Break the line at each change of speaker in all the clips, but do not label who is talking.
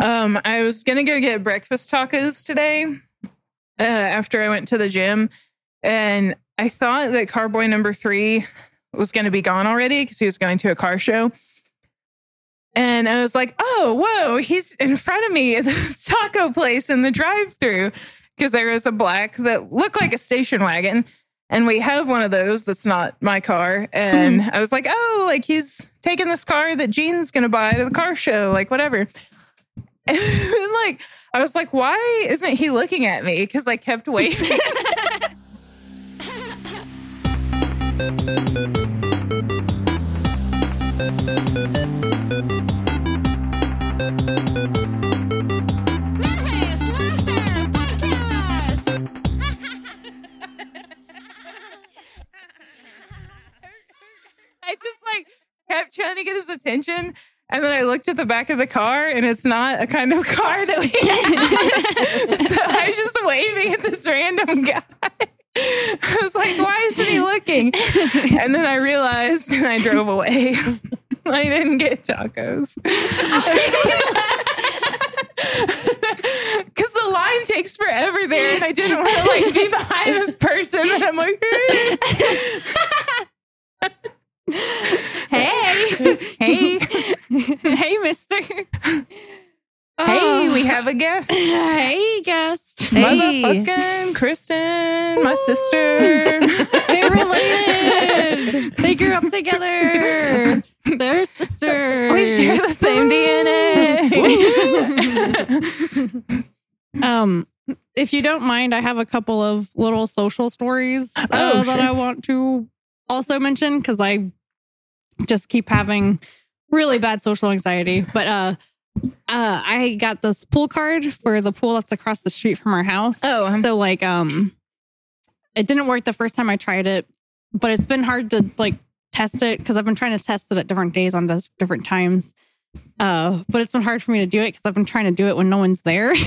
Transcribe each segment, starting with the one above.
Um, I was gonna go get breakfast tacos today uh, after I went to the gym, and I thought that Carboy number three was gonna be gone already because he was going to a car show. And I was like, oh, whoa, he's in front of me at this taco place in the drive through because there was a black that looked like a station wagon. And we have one of those that's not my car. And I was like, oh, like he's taking this car that Jean's going to buy to the car show, like whatever. And like, I was like, why isn't he looking at me? Because I kept waiting. I just like kept trying to get his attention. And then I looked at the back of the car and it's not a kind of car that we have. so I was just waving at this random guy. I was like, why isn't he looking? And then I realized and I drove away. I didn't get tacos. Cause the line takes forever there, and I didn't want to like be behind this person. And I'm like,
Hey,
hey,
hey, Mister.
hey, we have a guest.
Hey, guest.
Hey.
Motherfucking Kristen, my sister.
They're related. they grew up together. They're sisters.
We share the same DNA.
Um, if you don't mind, I have a couple of little social stories uh,
Oh,
that. I want to also mention because I just keep having really bad social anxiety. But uh, uh, I got this pool card for the pool that's across the street from our house.
Oh, um,
so like um, it didn't work the first time I tried it, but it's been hard to like test it because I've been trying to test it at different days on different times. Uh, but it's been hard for me to do it because I've been trying to do it when no one's there.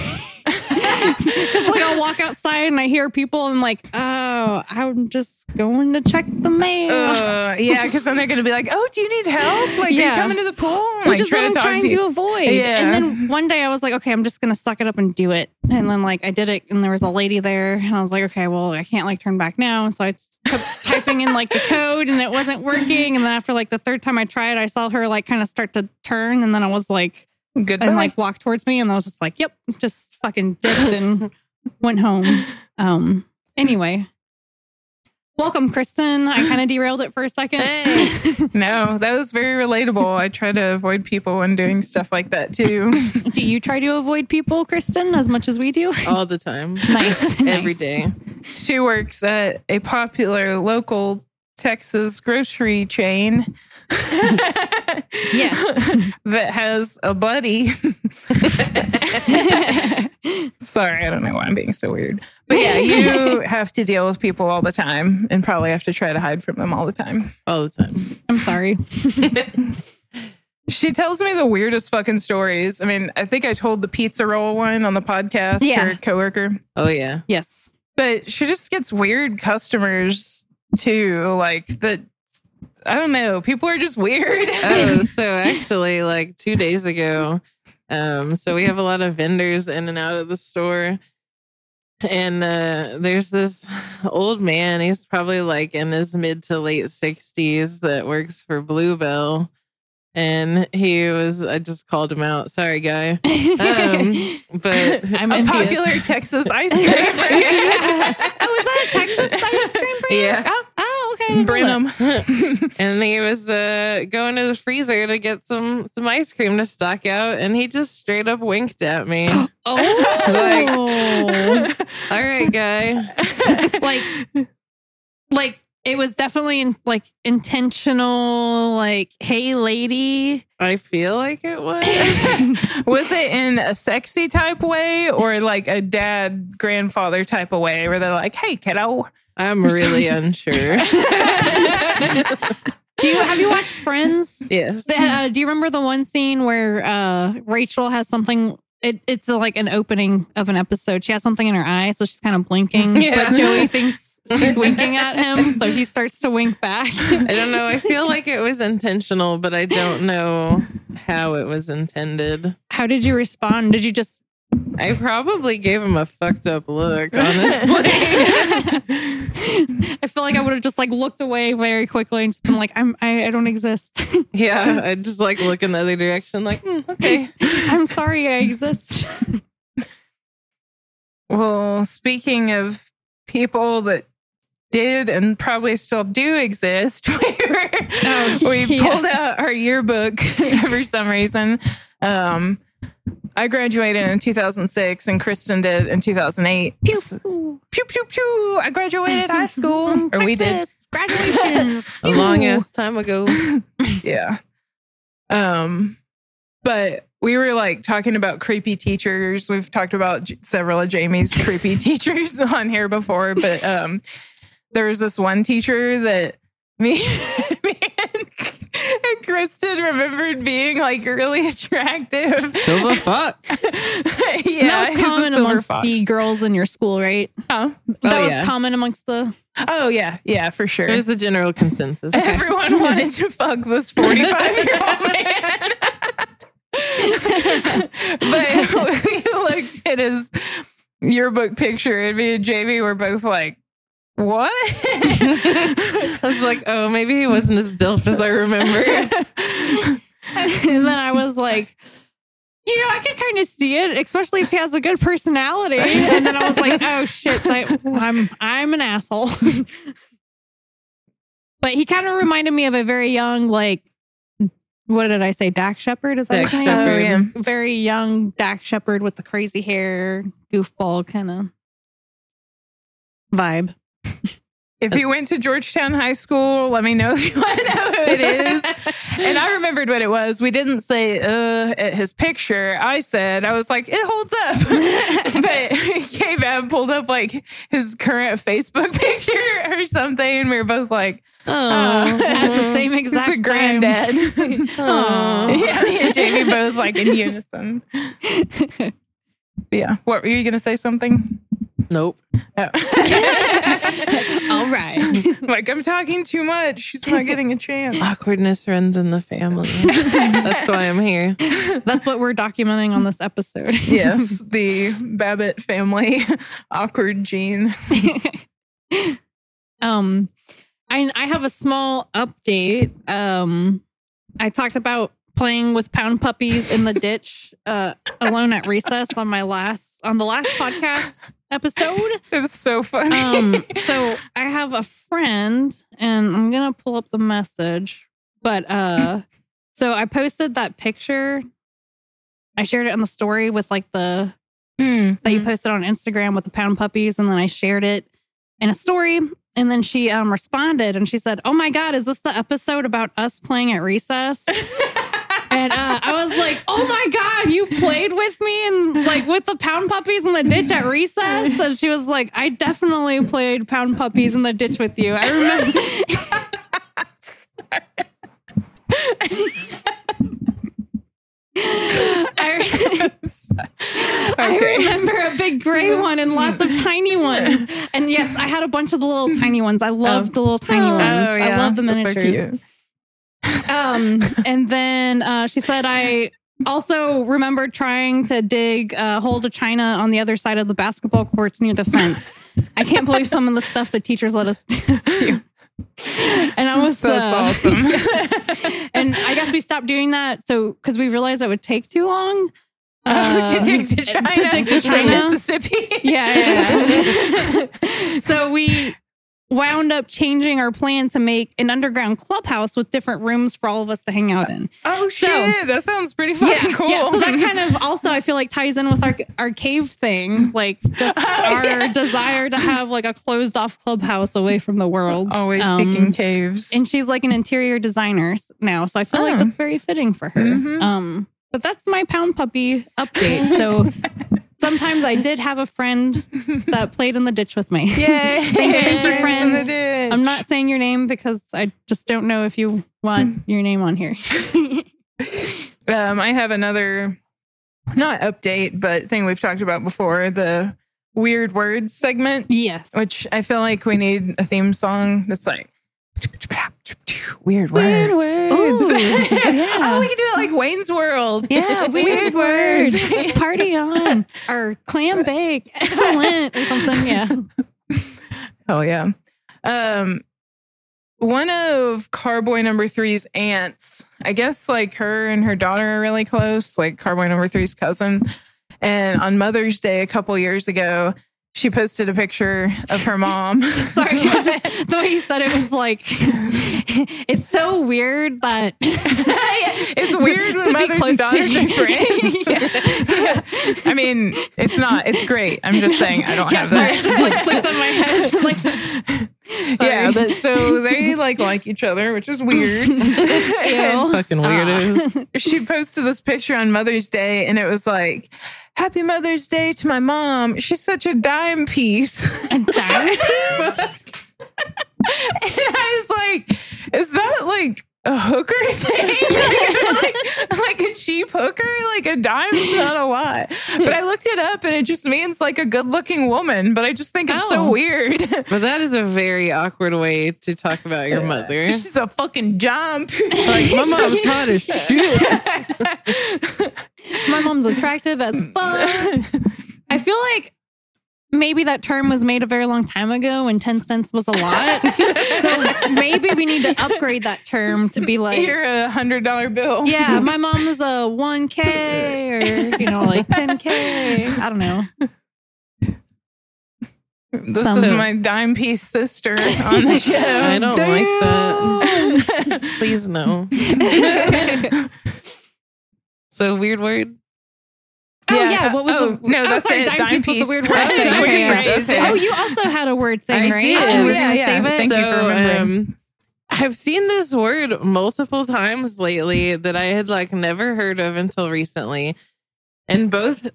It's like I'll walk outside and I hear people and I'm like, oh, I'm just going to check the mail.
uh, yeah, because then they're gonna be like, "Oh, do you need help? Like,
Yeah.
are you coming to the pool?"
which
like,
is what I'm trying to, avoid.
Yeah.
And then one day I was like, okay, I'm just gonna suck it up and do it. And then like I did it, and there was a lady there, and I was like, okay, well, I can't like turn back now. And so I kept typing in like the code, and it wasn't working. And then after like the third time I tried, I saw her like kind of start to turn, and then I was like,
Good.
and like walked towards me, and I was just like, yep, just fucking dipped and went home. Um. Anyway. Welcome, Kristen. I kind of derailed it for a second.
no, that was very relatable. I try to avoid people when doing stuff like that too.
Do you try to avoid people, Kristen, as much as we do?
all the time,
Nice.
every
nice.
day.
she works at a popular local Texas grocery chain.
Yes.
that has a buddy. Sorry, I don't know why I'm being so weird. But yeah, you have to deal with people all the time and probably have to try to hide from them all the time.
All the time.
I'm sorry.
She tells me the weirdest fucking stories. I mean, I think I told the pizza roll one on the podcast,
Yeah.
her coworker.
Oh yeah.
Yes.
But she just gets weird customers too. Like that I don't know. People are just weird.
Oh, so actually, like two days ago, um, so we have a lot of vendors in and out of the store. And uh, there's this old man, he's probably like in his mid to late 60s that works for Blue Bell. And he was, I just called him out. Sorry, guy. Um, but
I'm
a popular Texas ice cream.
Oh, is that a Texas ice cream brand?
yeah.
Oh, okay. I didn't
Brenham.
and he was uh, going to the freezer to get some some ice cream to stock out, and he just straight up winked at me.
that. Oh.
All right, guy.
like, like it was definitely in, like intentional. Like, hey, lady.
I feel like it was.
Was it in a sexy type way or like a dad grandfather type of way where they're like, hey, kiddo?
I'm really unsure.
Do you have you watched Friends?
yes.
The- uh, do you remember the one scene where uh, Rachel has something? It, it's uh like an opening of an episode. She has something in her eye, so she's kind of blinking.
Yeah.
But Joey thinks she's winking at him, so he starts to wink back.
I don't know. I feel like it was intentional, but I don't know how it was intended.
How did you respond? Did you just
I probably gave him a fucked up look, honestly.
I feel like I would have just like looked away very quickly and just been like, I'm I, I don't exist.
yeah, I just like look in the other direction, like, "Hmm, okay.
I'm sorry I exist.
Well, speaking of people that did and probably still do exist, we, were,
Oh,
we
yeah.
pulled out our yearbook for some reason. Um, I graduated in 2006 and Kristen did in 2008.
Pew, pew.
pew, pew. I graduated high school, or we did.
Breakfast, Graduations.
A long ass time ago.
Yeah. Um, but we were like talking about creepy teachers. We've talked about J- several of Jamie's creepy teachers on here before, but um, there was this one teacher that me, me and, and Kristen remembered being like really attractive.
Silver fuck.
yeah,
that was common amongst
fox.
the girls in your school, right?
Huh?
That
Oh,
was
yeah.
common amongst the.
Oh yeah, yeah, for sure.
It was the general consensus.
Everyone wanted to fuck this 45 year old man. but we looked at his yearbook picture and me and Jamie were both like, what?
I was like, oh, maybe he wasn't as dope as I remember.
and then I was like, you know, I can kind of see it, especially if he has a good personality. And then I was like, oh shit, I, I'm I'm an asshole. but he kind of reminded me of a very young, like, what did I say? Dax Shepard? Is that
Dax
his name?
Oh, yeah.
Very young Dax Shepard with the crazy hair, goofball kind of vibe.
If you went to Georgetown High School, let me know if you want to know who it is. and I remembered what it was. We didn't say uh at his picture. I said, I was like, it holds up. but he came out and pulled up like his current Facebook picture or something. And we were both like,
Oh,
At the same exact
is a granddad.
Aw.
yeah, me and Jamie both like in unison. Yeah. What were you gonna say something?
Nope.
Oh.
All right.
like I'm talking too much. She's not getting a chance.
Awkwardness runs in the family. That's why I'm here.
That's what we're documenting on this episode.
yes, the Babbitt family awkward gene.
um I I have a small update. Um I talked about playing with pound puppies in the ditch uh alone at recess on my last on the last podcast episode.
It's so funny.
Um so I have a friend and I'm going to pull up the message. But uh so I posted that picture. I shared it on the story with like the
Mm,
that you posted on Instagram with the pound puppies, and then I shared it in a story. And then she um, responded and she said, "Oh my god, is this the episode about us playing at recess?" and uh, I was like, "Oh my god, you played with me and like with the pound puppies in the ditch at recess?" And she was like, "I definitely played pound puppies in the ditch with you. I remember." I, I remember a big gray one and lots of tiny ones. And yes, I had a bunch of the little tiny ones. I love the little tiny
Oh,
ones.
yeah.
I love the miniatures. Um, and then uh, she said, I also remember trying to dig a hole to China on the other side of the basketball courts near the fence. I can't believe some of the stuff the teachers let us do. And I was
That's
uh,
awesome.
and I guess we stopped doing that. So because we realized it would take too long.
Oh,
Uh,
to dig to China,
to dig to China.
Mississippi.
Yeah, yeah, yeah. so we wound up changing our plan to make an underground clubhouse with different rooms for all of us to hang out in.
Oh shit, that sounds pretty fucking cool.
Yeah, so that kind of also I feel like ties in with our our cave thing, like just
Oh,
our
yeah.
desire to have like a closed off clubhouse away from the world.
always
Um,
seeking caves.
And she's like an interior designer now, so I feel like
Oh.
that's very fitting for her.
Mhm.
Um, but that's my pound puppy update. So sometimes I did have a friend that played in the ditch with me.
Yay!
Thank you, thank you, friend. I'm not saying your name because I just don't know if you want your name on here.
Um, I have another not update, but thing we've talked about before. The weird words segment,
Yes.
which I feel like we need a theme song that's like weird words.
Weird words. Yeah.
Oh, we could do it like Wayne's World.
Yeah, weird,
Weird words.
words. Party on. Or clam bake. Excellent. Or something. Yeah.
Oh yeah. Um one of Carboy number three's aunts, I guess like her and her daughter are really close, like Carboy number three's cousin. And on Mother's Day a couple years ago, she posted a picture of her mom.
Sorry. the way you said it was like, it's so weird that
it's weird when
To be
mothers
close
and
to
daughters are friends. Yeah. I mean, it's not. It's great. I'm just saying I don't
Yeah,
have
sorry,
that.
just, like, clicked on my head. Like,
Yeah, but so they like like each other, which is weird. And
Ew.
Fucking uh, weirdos.
she posted this picture on Mother's Day, and it was like, "Happy Mother's Day to my mom. She's such a dime piece."
A dime
And I was like, "Is that like a hooker thing? like, like a cheap hooker? Like a dime's not a lot." But I looked it up, and it just means like a good-looking woman. But I just think it's so
Oh.
weird.
But that is a very awkward way to talk about your mother.
She's a fucking dime.
Like, my mom's hot as shit.
My mom's attractive as fuck. I feel like maybe that term was made a very long time ago when 10 cents was a lot. so maybe we need to upgrade that term to be like,
You're a hundred dollar bill.
yeah, my mom is a 1K or, you know, like 10K. I don't know.
This
Sounds-
is my dime piece sister on the show.
I don't like that. Please no. so weird word.
Oh,
Yeah,
yeah. What was
oh,
the
no,
oh,
that's
sorry,
it,
dime,
dime
piece was the weird word
Right,
Okay.
okay.
Oh, you also had a word thing,
I
right?
did.
Oh,
Yeah, yeah.
save it?
Thank you for remembering.
um, I've seen this word multiple times lately that I had like never heard of until recently. And both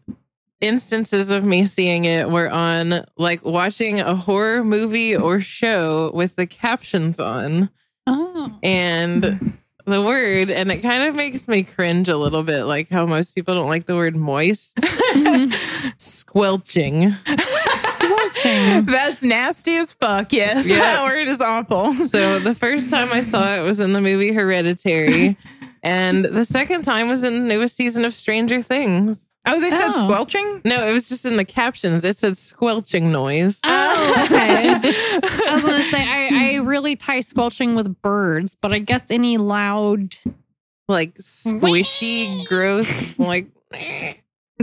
instances of me seeing it were on like watching a horror movie or show with the captions on
Oh.
and the word and it kind of makes me cringe a little bit like how most people don't like the word moist
Mhm.
squelching
Squelching.
That's nasty as fuck. Yes,
Yeah.
that word is awful.
So the first time I saw it was in the movie Hereditary, and the second time was in the newest season of Stranger Things.
Oh, they said
Oh.
squelching.
No, it was just in the captions. It said squelching noise.
Oh, okay. I was gonna say I, I really tie squelching with birds, but I guess any loud.
Like squishy, gross, like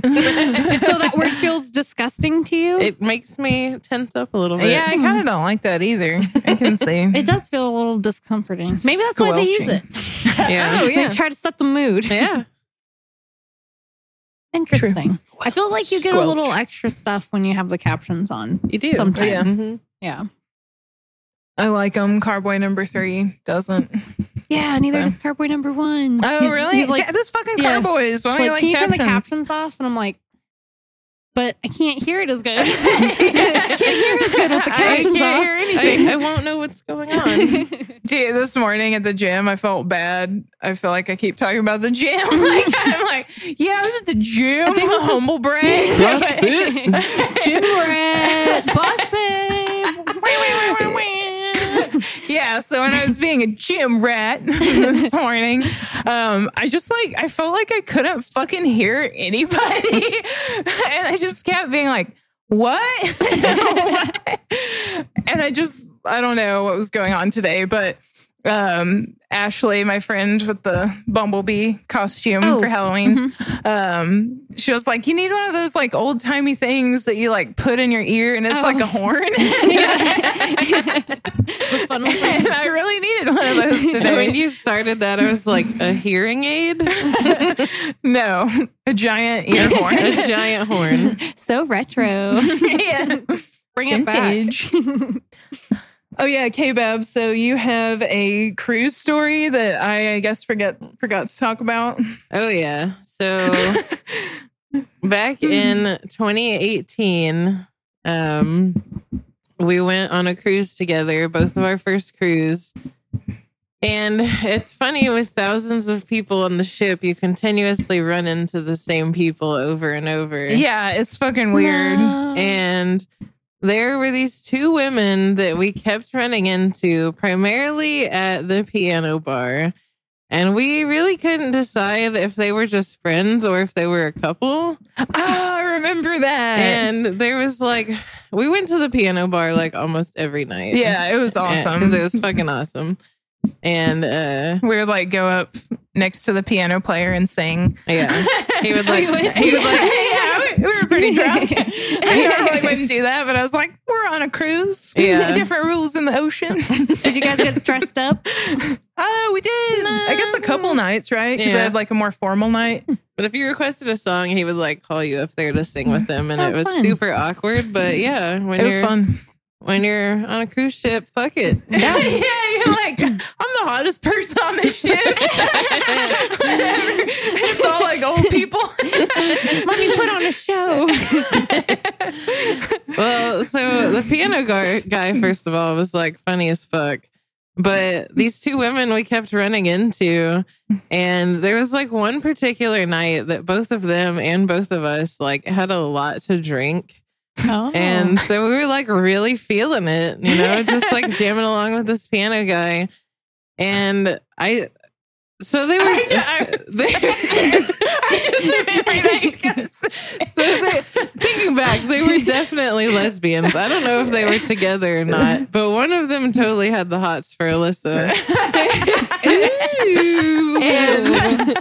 so that word feels disgusting to you. It,
it makes me tense up a little bit.
yeah, I kind of hmm. don't like that either. I can see.
It does feel a little discomforting. Maybe that's why they use it.
Yeah.
Oh
They
yeah.
try to set the mood.
Yeah.
Interesting. I feel like you get a little extra stuff when you have the captions on.
You do.
Sometimes.
Yeah.
Mhm.
Yeah.
I like them. Carboy number three doesn't.
Yeah, neither
So-
does Carboy number one.
Oh
He's-
really?
He's like,
Yeah, this fucking
yeah.
is Why don't
like,
you like
can you turn the
captions?
captions off? And I'm like, but I can't hear it as good. I can't hear it as good with the
I can't
off.
hear anything.
I, I won't know what's going on.
Dude, this morning at the gym, I felt bad. I feel like I keep talking about the gym. like, I'm like, yeah, I was at the gym.
I think this is-
humble brag.
CrossFit.
Gym rat, boss babe. Wah, wah, wah, wah, wah.
yeah. So when I was being a gym rat this morning, um, I just like I felt like I couldn't fucking hear anybody, and I just kept being like, "What?" What? and I just I don't know what was going on today, but um Ashley, my friend with the bumblebee costume
Oh,
for Halloween, um, she was like, "You need one of those like old timey things that you like put in your ear, and it's
Oh.
like a horn."
The fun with
and. I really needed one of those
And when you started that, I was like, a hearing aid?
no, a giant ear horn.
A giant horn.
So retro.
yeah.
Bring it
Vintage.
back.
Oh yeah, K-Bab. So you have a cruise story that I, I guess forget forgot to talk about.
Oh, yeah. So back in 2018, um, we went on a cruise together, both of our first cruise. And it's funny with thousands of people on the ship, you continuously run into the same people over and over.
Yeah, it's fucking weird.
No.
And there were these two women that we kept running into primarily at the piano bar. And we really couldn't decide if they were just friends or if they were a couple.
Oh, I remember that.
And there was like, we went to the piano bar like almost every night.
yeah, it was awesome.
Because it was fucking awesome. And uh
we would like go up next to the piano player and sing.
yeah. He would like he would like
we, we were pretty drunk. I normally wouldn't do that, but I was like, we're on a cruise.
Yeah.
Different rules in the ocean.
Did you guys get dressed up?
oh, we did. I guess a couple nights, right? Because I
Yeah.
had like a more formal night.
But if you requested a song, he would like call you up there to sing with him, and
Oh,
it was
fun.
super awkward. But yeah, when
It was
you're
fun.
when you're on a cruise ship, fuck it.
Yeah, you're like, I'm the hottest person on the ship. It's all like old people.
Let me put on a show.
Well, so the piano guy, guy, first of all, was like funny as fuck. But these two women we kept running into, and there was like one particular night that both of them and both of us like had a lot to drink.
Oh.
And so we were like really feeling it, you know, just like jamming along with this piano guy. And I, so they were,
I, ju- I, I just remember that. you gotta say-
so they, thinking back, they were definitely lesbians. I don't know if they were together or not, but one of them totally had the hots for Alyssa. and,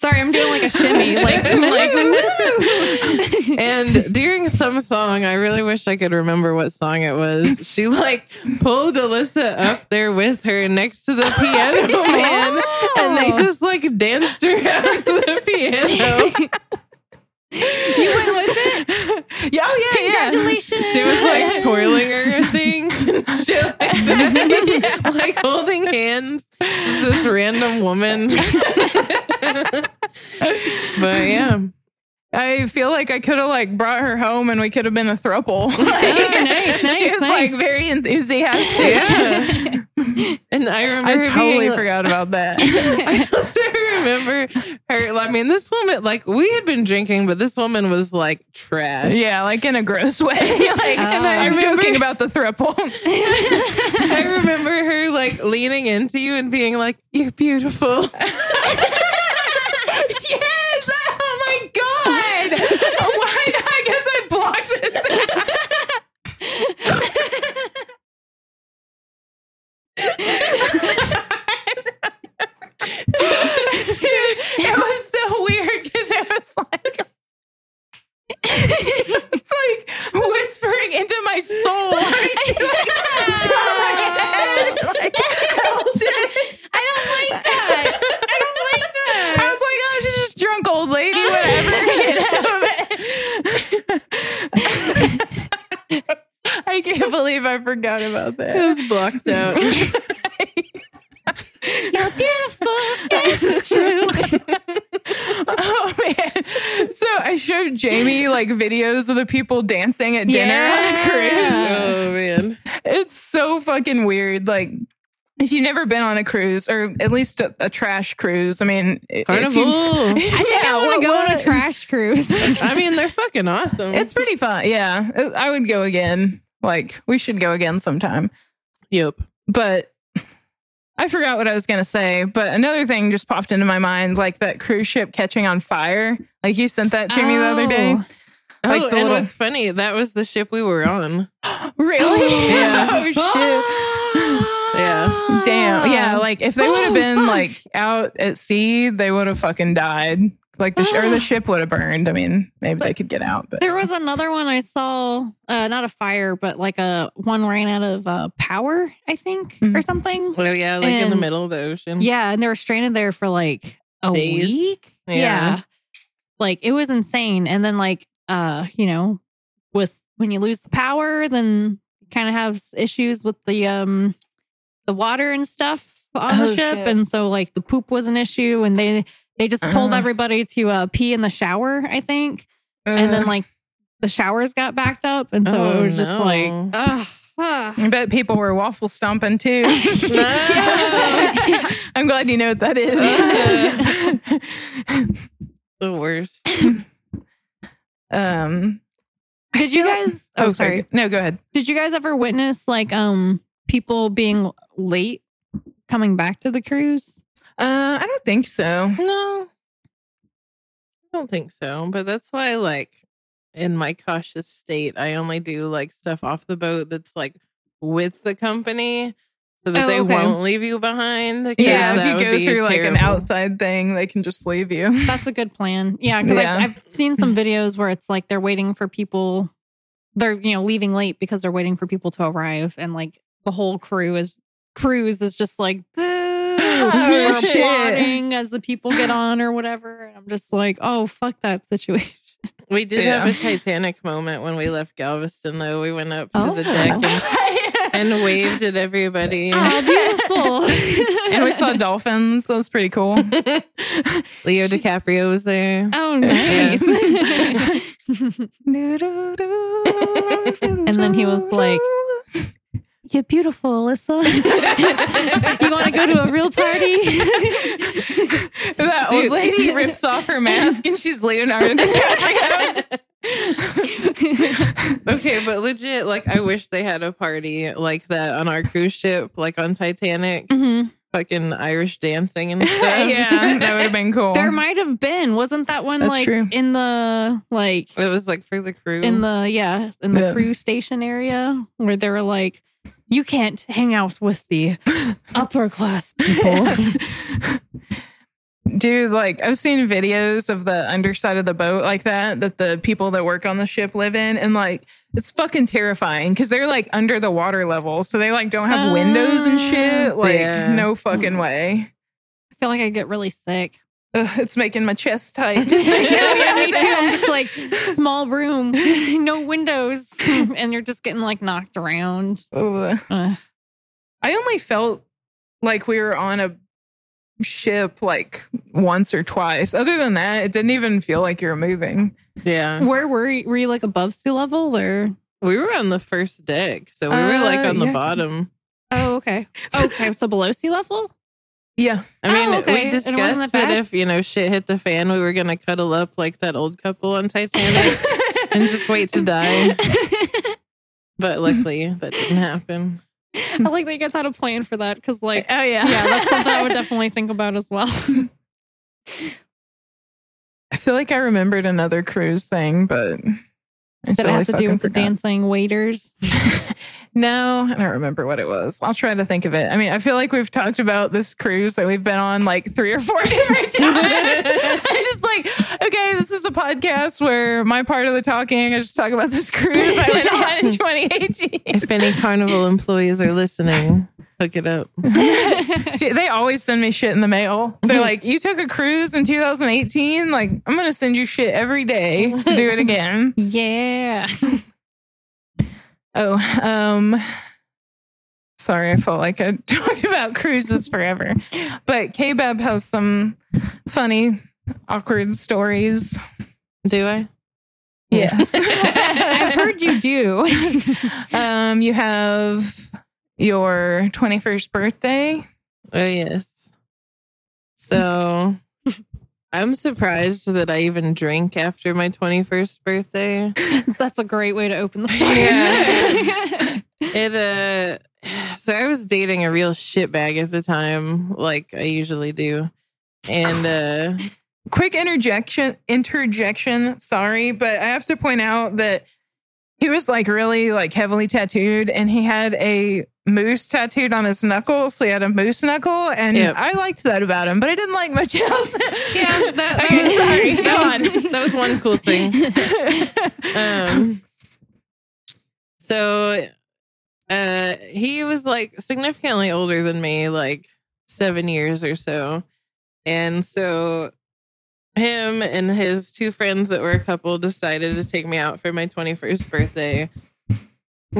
Sorry, I'm doing like a shimmy. Like, I'm like woo.
and during some song, I really wish I could remember what song it was. She like pulled Alyssa up there with her next to the piano man, and they oh. just like danced around the piano.
You went with it.
Yeah, oh, yeah, yeah.
Congratulations.
She was like twirling her thing, and shit like that, like holding hands. with This random woman. but yeah,
I feel like I could have like brought her home and we could have been a throuple. Like,
Oh, nice, nice,
she was
nice.
like very enthusiastic.
yeah. I remember
I totally
being,
forgot about that.
I also remember her. I mean, this woman, like, we had been drinking, but this woman was like trash.
yeah, like in a gross way. like, and I, oh. I'm
Oh.
joking about the throuple.
I remember her like leaning into you and being like, "You're beautiful."
yes! Oh my god! Why? I guess I blocked this. It was so weird because it was like it's like whispering into my soul.
I don't like that. I don't like
I was like, oh, she's just drunk old lady, whatever. I can't believe I forgot about that.
It was blocked out.
You're beautiful. It's true.
oh man. So I showed Jamie like videos of the people dancing at dinner on a cruise.
oh man,
It's so fucking weird. Like if you've never been on a cruise or at least a, a trash cruise, I mean, if
carnival.
you-
I want to go on a trash cruise.
I mean, they're fucking awesome.
It's pretty fun. Yeah. I would go again. Like, we should go again sometime.
yep.
But I forgot what I was going to say. But another thing just popped into my mind like that cruise ship catching on fire. Like, you sent that to me the other day.
Oh.
oh like
oh,
the
and
little-
what's funny? That was the ship we were on.
Really?
Yeah.
oh, shit.
Yeah.
Damn. Yeah. Like, if they would have
Oh,
been
fuck.
like out at sea, they would have fucking died. Like, the, sh- or the ship would have burned. I mean, maybe they could get out, but
There was another one I saw, uh, not a fire, but like a one ran out of uh, power, I think, or
Mhm.
something.
Oh yeah, like in the
And-
middle of the ocean.
Yeah, and they were stranded there for like a
Days.
week.
Yeah.
Yeah. Like it was insane. And then like uh, you know, with when you lose the power, then you kind of have s- issues with the um the water and stuff on
Oh,
the ship.
shit.
And so like the poop was an issue and they they just told
Uh.
everybody to uh pee in the shower, I think. And then
Uh,
like the showers got backed up. And so
Oh,
it was just like,
no.
ugh. Ah.
I bet people were waffle stomping too. I'm glad you know what that is.
the worst.
um,
Did you guys?
oh,
Oh,
sorry.
sorry.
No, go ahead.
Did you guys ever witness like um people being late coming back to the cruise?
Uh, I don't think so.
No, I don't think so. But that's why, like, in my cautious state, I only do like stuff off the boat that's like with the company so that
Oh,
they
okay.
won't leave you behind.
Yeah, if you go
be
through like an outside thing, they can just leave you.
That's a good plan. Yeah, because
Yeah.
I've, I've seen some videos where it's like they're waiting for people. They're you know leaving late because they're waiting for people to arrive, and like the whole crew is cruise is just like boo,
Oh,
or
shit.
applauding as the people get on or whatever. And I'm just like, oh fuck that situation.
We did
Yeah.
have a Titanic moment when we left Galveston, though. We went up
Oh.
to the deck oh. and, and waved at everybody.
Oh, beautiful.
and we saw dolphins. That was pretty cool.
Leo DiCaprio was there.
Oh, nice.
and
then he was like, You're beautiful, Alyssa. you want to go to a real party?
that old lady rips off her mask and she's Leonardo DiCaprio.
Okay, but legit, like, I wish they had a party like that on our cruise ship, like on Titanic,
hmm
fucking Irish dancing and stuff.
yeah, that would have been cool.
There might have been. Wasn't that one
That's
like
true.
in the like
It was like for the crew.
in the yeah in the
Yeah.
cruise station area where they were like, you can't hang out with the upper class people.
Dude, like I've seen videos of the underside of the boat like that, that the people that work on the ship live in, and like it's fucking terrifying because they're like under the water level, so they like don't have windows and ah, shit. Like,
Yeah.
no fucking way.
I feel like I get really sick.
Ugh, it's making my chest tight.
yeah, yeah, me too. I'm just like small room, no windows, and you're just getting like knocked around.
Ugh.
Ugh.
I only felt like we were on a ship like once or twice. Other than that, it didn't even feel like you were moving.
yeah.
Where were you? Were you like above sea level or?
We were on the first deck, so we were like
Uh,
on the bottom.
Oh, okay. Okay, so below sea level.
Yeah.
I mean,
Oh, okay.
we
And it wasn't
discussed
that
that if, you know, shit hit the fan, we were going to cuddle up like that old couple on Titanic and just wait to die. But luckily, that didn't happen.
I like that you guys had a plan for that because, like,
Oh yeah.
yeah, that's something I would definitely think about as well.
I feel like I remembered another cruise thing, but I
Did it have to do with the dancing waiters?
No, I don't remember what it was. I'll try to think of it. I mean, I feel like we've talked about this cruise that we've been on like three or four different times. I just like, okay, this is a podcast where my part of the talking, I just talk about this cruise I went on in 2018.
If any carnival employees are listening, hook it up.
They always send me shit in the mail. They're like, you took a cruise in 2018? Like, I'm going to send you shit every day to do it again.
yeah.
Oh, um, sorry, I felt like I talked about cruises forever. But K-Bab has some funny, awkward stories.
Do I?
Yes.
I've heard you do.
um, you have your 21st birthday.
Oh, yes. So I'm surprised that I even drink after my 21st birthday.
That's a great way to open the story.
Yeah. It, uh, so I was dating a real shitbag at the time, like I usually do. And, uh,
Quick interjection, interjection. Sorry, but I have to point out that he was like really like heavily tattooed and he had a moose tattooed on his knuckle. So he had a moose knuckle. And
Yep.
I liked that about him, but I didn't like much else.
yeah, that, that
Okay,
was,
sorry.
That was, that was one cool thing. um so uh he was like significantly older than me like seven years or so and so him and his two friends that were a couple decided to take me out for my 21st birthday and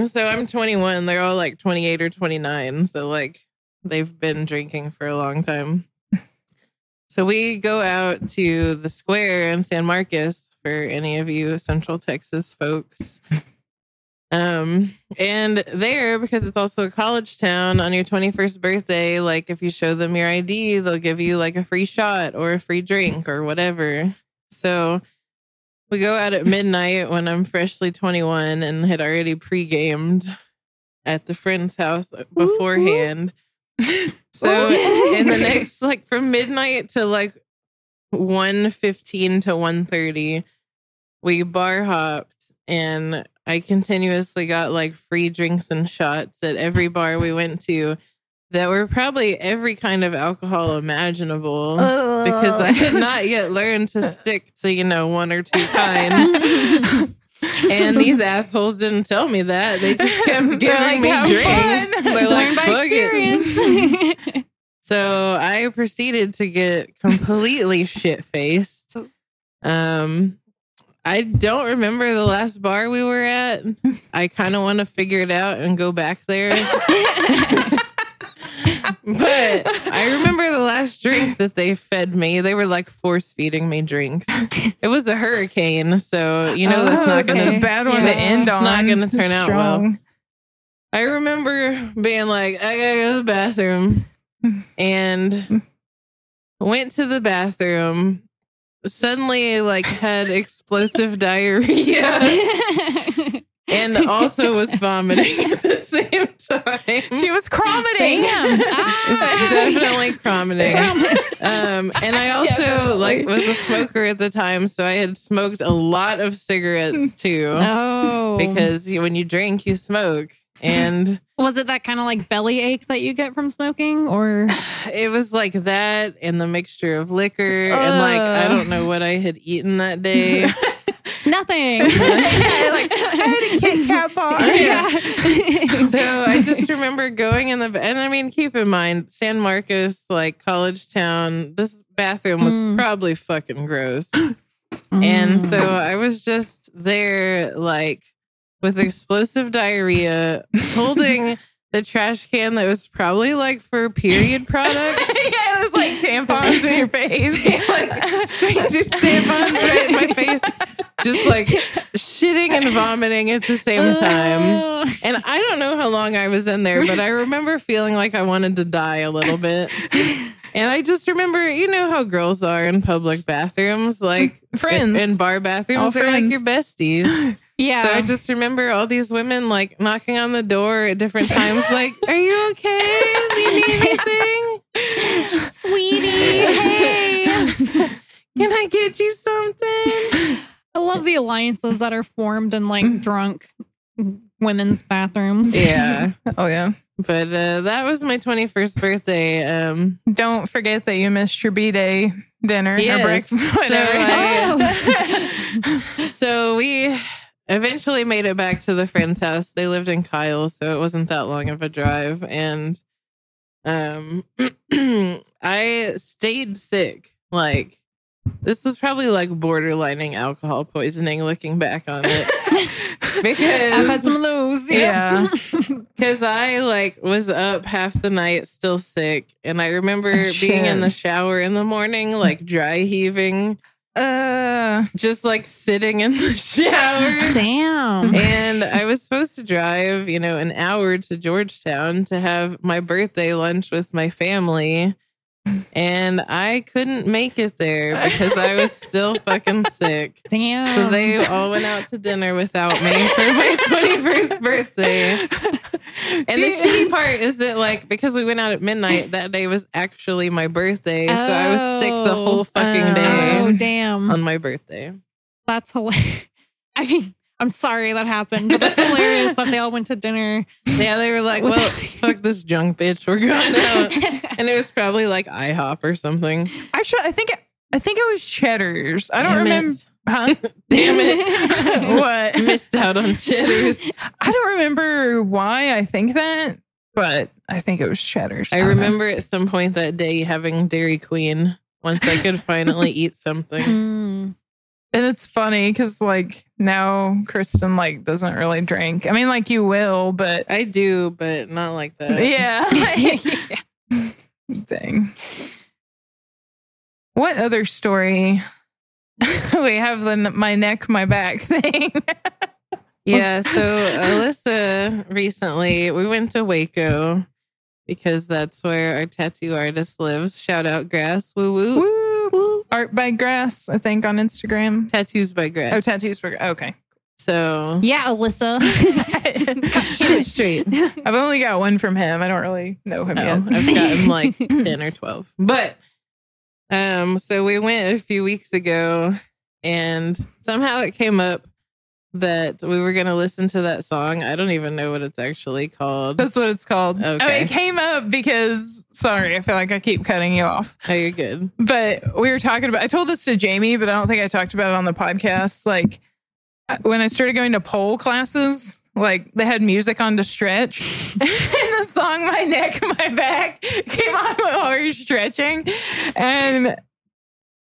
so i'm 21 they're all like 28 or 29 so like they've been drinking for a long time so we go out to the square in San Marcos for any of you Central Texas folks. Um, and there, because it's also a college town, on your 21st birthday, like if you show them your ID, they'll give you like a free shot or a free drink or whatever. So we go out at midnight when I'm freshly 21 and had already pre-gamed at the friend's house beforehand. So in the next like from midnight to like 1:15 to 1:30 we bar hopped and I continuously got like free drinks and shots at every bar we went to that were probably every kind of alcohol imaginable because I had not yet learned to stick to, you know, one or two kinds. and these assholes didn't tell me that. They just kept giving
like,
me
"Have
drinks. They're like,
by
"Fuck it." So I proceeded to get completely shit faced. Um, I don't remember the last bar we were at. I kind of want to figure it out and go back there. But I remember the last drink that they fed me. They were like force feeding me drinks. It was a hurricane, so you know that's
Oh,
not gonna.
a bad one
Yeah.
to end
It's
on.
not gonna turn out well. I remember being like, I gotta go to the bathroom and went to the bathroom. Suddenly, like, had explosive diarrhea and also was vomiting at the same time.
She was cromiting.
Ah.
Definitely cromiting. Um, and I also
Definitely.
like was a smoker at the time, so I had smoked a lot of cigarettes too.
Oh,
Because you, when you drink, you smoke, and
was it that kind of like belly ache that you get from smoking, or
it was like that and the mixture of liquor and like I don't know what I had eaten that day.
nothing?
yeah, like I had a Kit Kat bar.
Yeah.
so I just remember going in the and I mean keep in mind San Marcos like college town this bathroom was
Mm.
probably fucking gross. And so I was just there like with explosive diarrhea holding the trash can that was probably like for period products.
yeah, it was like tampons in your face.
like stranger tampons right in my face. Just like shitting and vomiting at the same time. And I don't know how long I was in there, but I remember feeling like I wanted to die a little bit. And I just remember, you know how girls are in public bathrooms, like
Friends.
in, in bar bathrooms,
All
they're like your besties.
yeah.
So I just remember all these women like knocking on the door at different times, like, "Are you okay? Do you need anything?
sweetie. Hey.
Can I get you something?"
I love the alliances that are formed in like drunk women's bathrooms.
Yeah,
Oh yeah.
but uh, that was my twenty-first birthday. Um,
Don't forget that you missed your B day dinner
Yes.
or breakfast,
So
whatever.
I-
so we eventually made it back to the friend's house. They lived in Kyle, so it wasn't that long of a drive. And um I stayed sick. Like this was probably like borderlining alcohol poisoning looking back on it.
Because I've had some of those.
Yeah.
because I like was up half the night still sick. And I remember
Oh,
being in the shower in the morning, like dry heaving,
uh,
just like sitting in the shower.
Damn.
and I was supposed to drive, you know, an hour to Georgetown to have my birthday lunch with my family. And I couldn't make it there because I was still fucking sick.
Damn.
So they all went out to dinner without me for my 21st birthday. And the shitty part is that, like, because we went out at midnight, that day was actually my birthday. So I was sick the oh, whole fucking
Oh.
day
Oh damn.
on my birthday.
That's hilarious. I mean, I'm sorry that happened, but that's hilarious that they all went to dinner.
Yeah, they were like, well, fuck this junk bitch. We're going out. And it was probably like IHOP or something.
Actually, I think I think it was Cheddar's. I don't
Damn it.
remember. Huh?
Damn it.
what?
Missed out on Cheddar's.
I don't remember why I think that, but I think it was Cheddar's.
I remember at some point that day having Dairy Queen once I could finally eat something.
Mm.
And it's funny because like now Kristen like doesn't really drink. I mean, like you will, but
I do, but not like that.
yeah. Dang. What other story? we have the my neck, my back thing.
Yeah, so Alyssa recently we went to Waco because that's where our tattoo artist lives. Shout out Grass. Woo woo.
Woo, woo. Art by Grass, I think, on Instagram.
Tattoos by Grass.
Oh, tattoos for okay.
So
Yeah, Alyssa.
shit straight.
I've only got one from him. I don't really know him
No,
yet.
I've gotten like 10 or 12. But um so we went a few weeks ago and somehow it came up that we were going to listen to that song. I don't even know what it's actually called.
That's what it's called. Oh, it came up because sorry, I feel like I keep cutting you off.
Oh, you're good.
But we were talking about I told this to Jamie, but I don't think I talked about it on the podcast. Like uh, when I started going to pole classes, like they had music on to stretch. and the song My Neck, My Back came on while we were stretching. And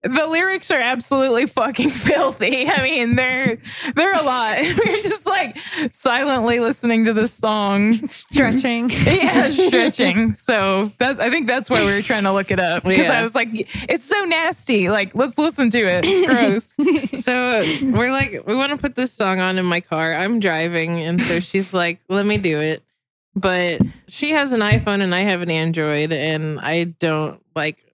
the lyrics are absolutely fucking filthy. I mean, they're they're a lot. We are just like silently listening to this song.
Stretching.
Yeah, stretching. So that's I think that's why we were trying to look it up. Because
Yeah.
I was like, it's so nasty. Like, let's listen to it. It's gross.
So we're like, we want to put this song on in my car. I'm driving. And so she's like, let me do it. But she has an iPhone and I have an Android. And I don't like,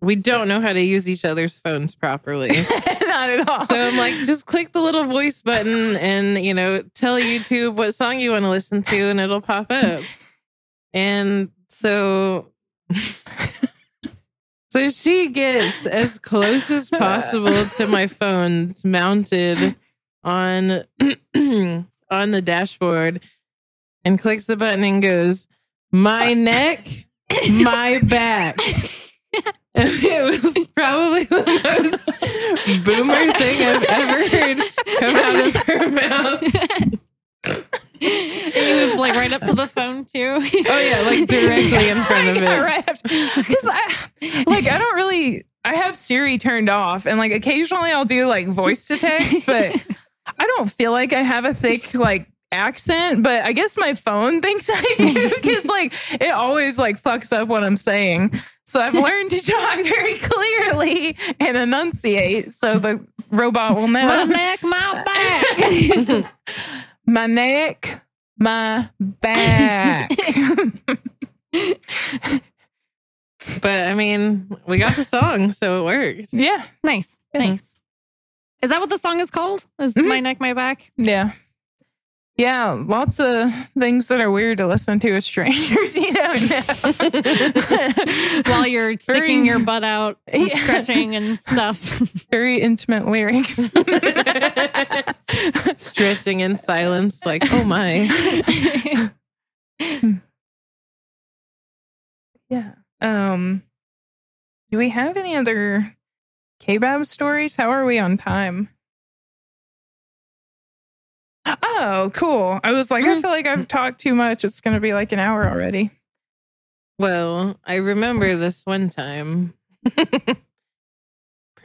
we don't know how to use each other's phones properly.
Not at all.
So I'm like, just click the little voice button and, you know, tell YouTube what song you want to listen to and it'll pop up. And so, so she gets as close as possible to my phone. It's mounted on, on the dashboard and clicks the button and goes, my neck, my back. And it was probably the most boomer thing I've ever heard come out of her mouth.
And he was like right up to the phone too.
Oh yeah, like directly in front of
I
it.
right Because I like I don't really I have Siri turned off and like occasionally I'll do like voice to text, but I don't feel like I have a thick like accent, but I guess my phone thinks I do because like it always like fucks up what I'm saying. So I've learned to talk very clearly and enunciate so the robot will know.
my neck, my back.
my neck, my back.
But I mean, we got the song, so it worked.
yeah,
nice,
Yeah.
nice. Is that what the song is called? Is
Mhm.
my neck, my back?
yeah. Yeah, lots of things that are weird to listen to with strangers. You don't know.
While you're sticking
Very-
your butt out, and
Yeah.
stretching and stuff.
very intimate lyrics.
Stretching in silence, like, oh my.
yeah. Um. Do we have any other kebab stories? How are we on time? Oh, cool. I was like, I
Mm.
feel like I've talked too much. It's going to be like an hour already.
Well, I remember this one time.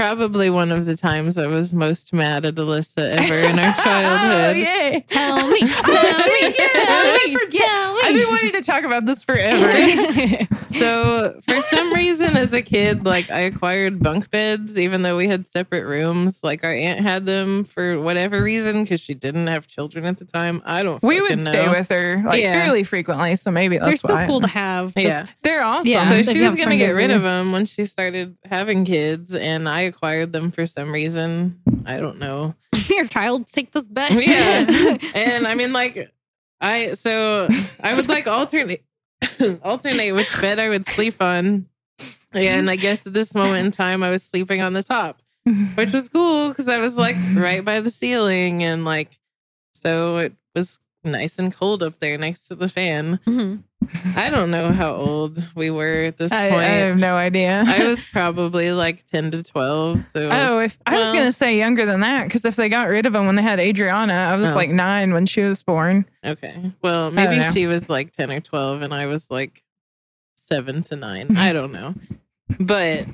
Probably one of the times I was most mad at Alyssa ever in our
oh,
childhood.
yay.
Tell me,
Oh,
tell
shit,
me,
yeah,
tell
I
me,
forget.
tell
I've been wanting to talk about this forever.
So, for some reason, as a kid, like I acquired bunk beds, even though we had separate rooms. Like our aunt had them for whatever reason because she didn't have children at the time. I don't.
we would stay
know.
with her like
Yeah.
fairly frequently, so maybe that's
They're still
why.
cool to have.
Yeah.
They're awesome.
Yeah.
So she was gonna get rid of them when she started having kids, and I acquired them for some reason. I don't know.
Your child take this bet.
Yeah. And I mean, like, I so I would like alternate alternate which bed I would sleep on. And I guess at this moment in time, I was sleeping on the top, which was cool because I was like right by the ceiling, and like so it was nice and cold up there next to the fan.
Mhm.
I don't know how old we were at this
I,
point.
I have no idea.
I was probably like 10 to 12. So
Oh, if I was going to say younger than that, because if they got rid of them when they had Adriana, I was
Oh.
like nine when she was born.
okay. Well, maybe she was like 10 or 12 and I was like 7 to 9. I don't know. But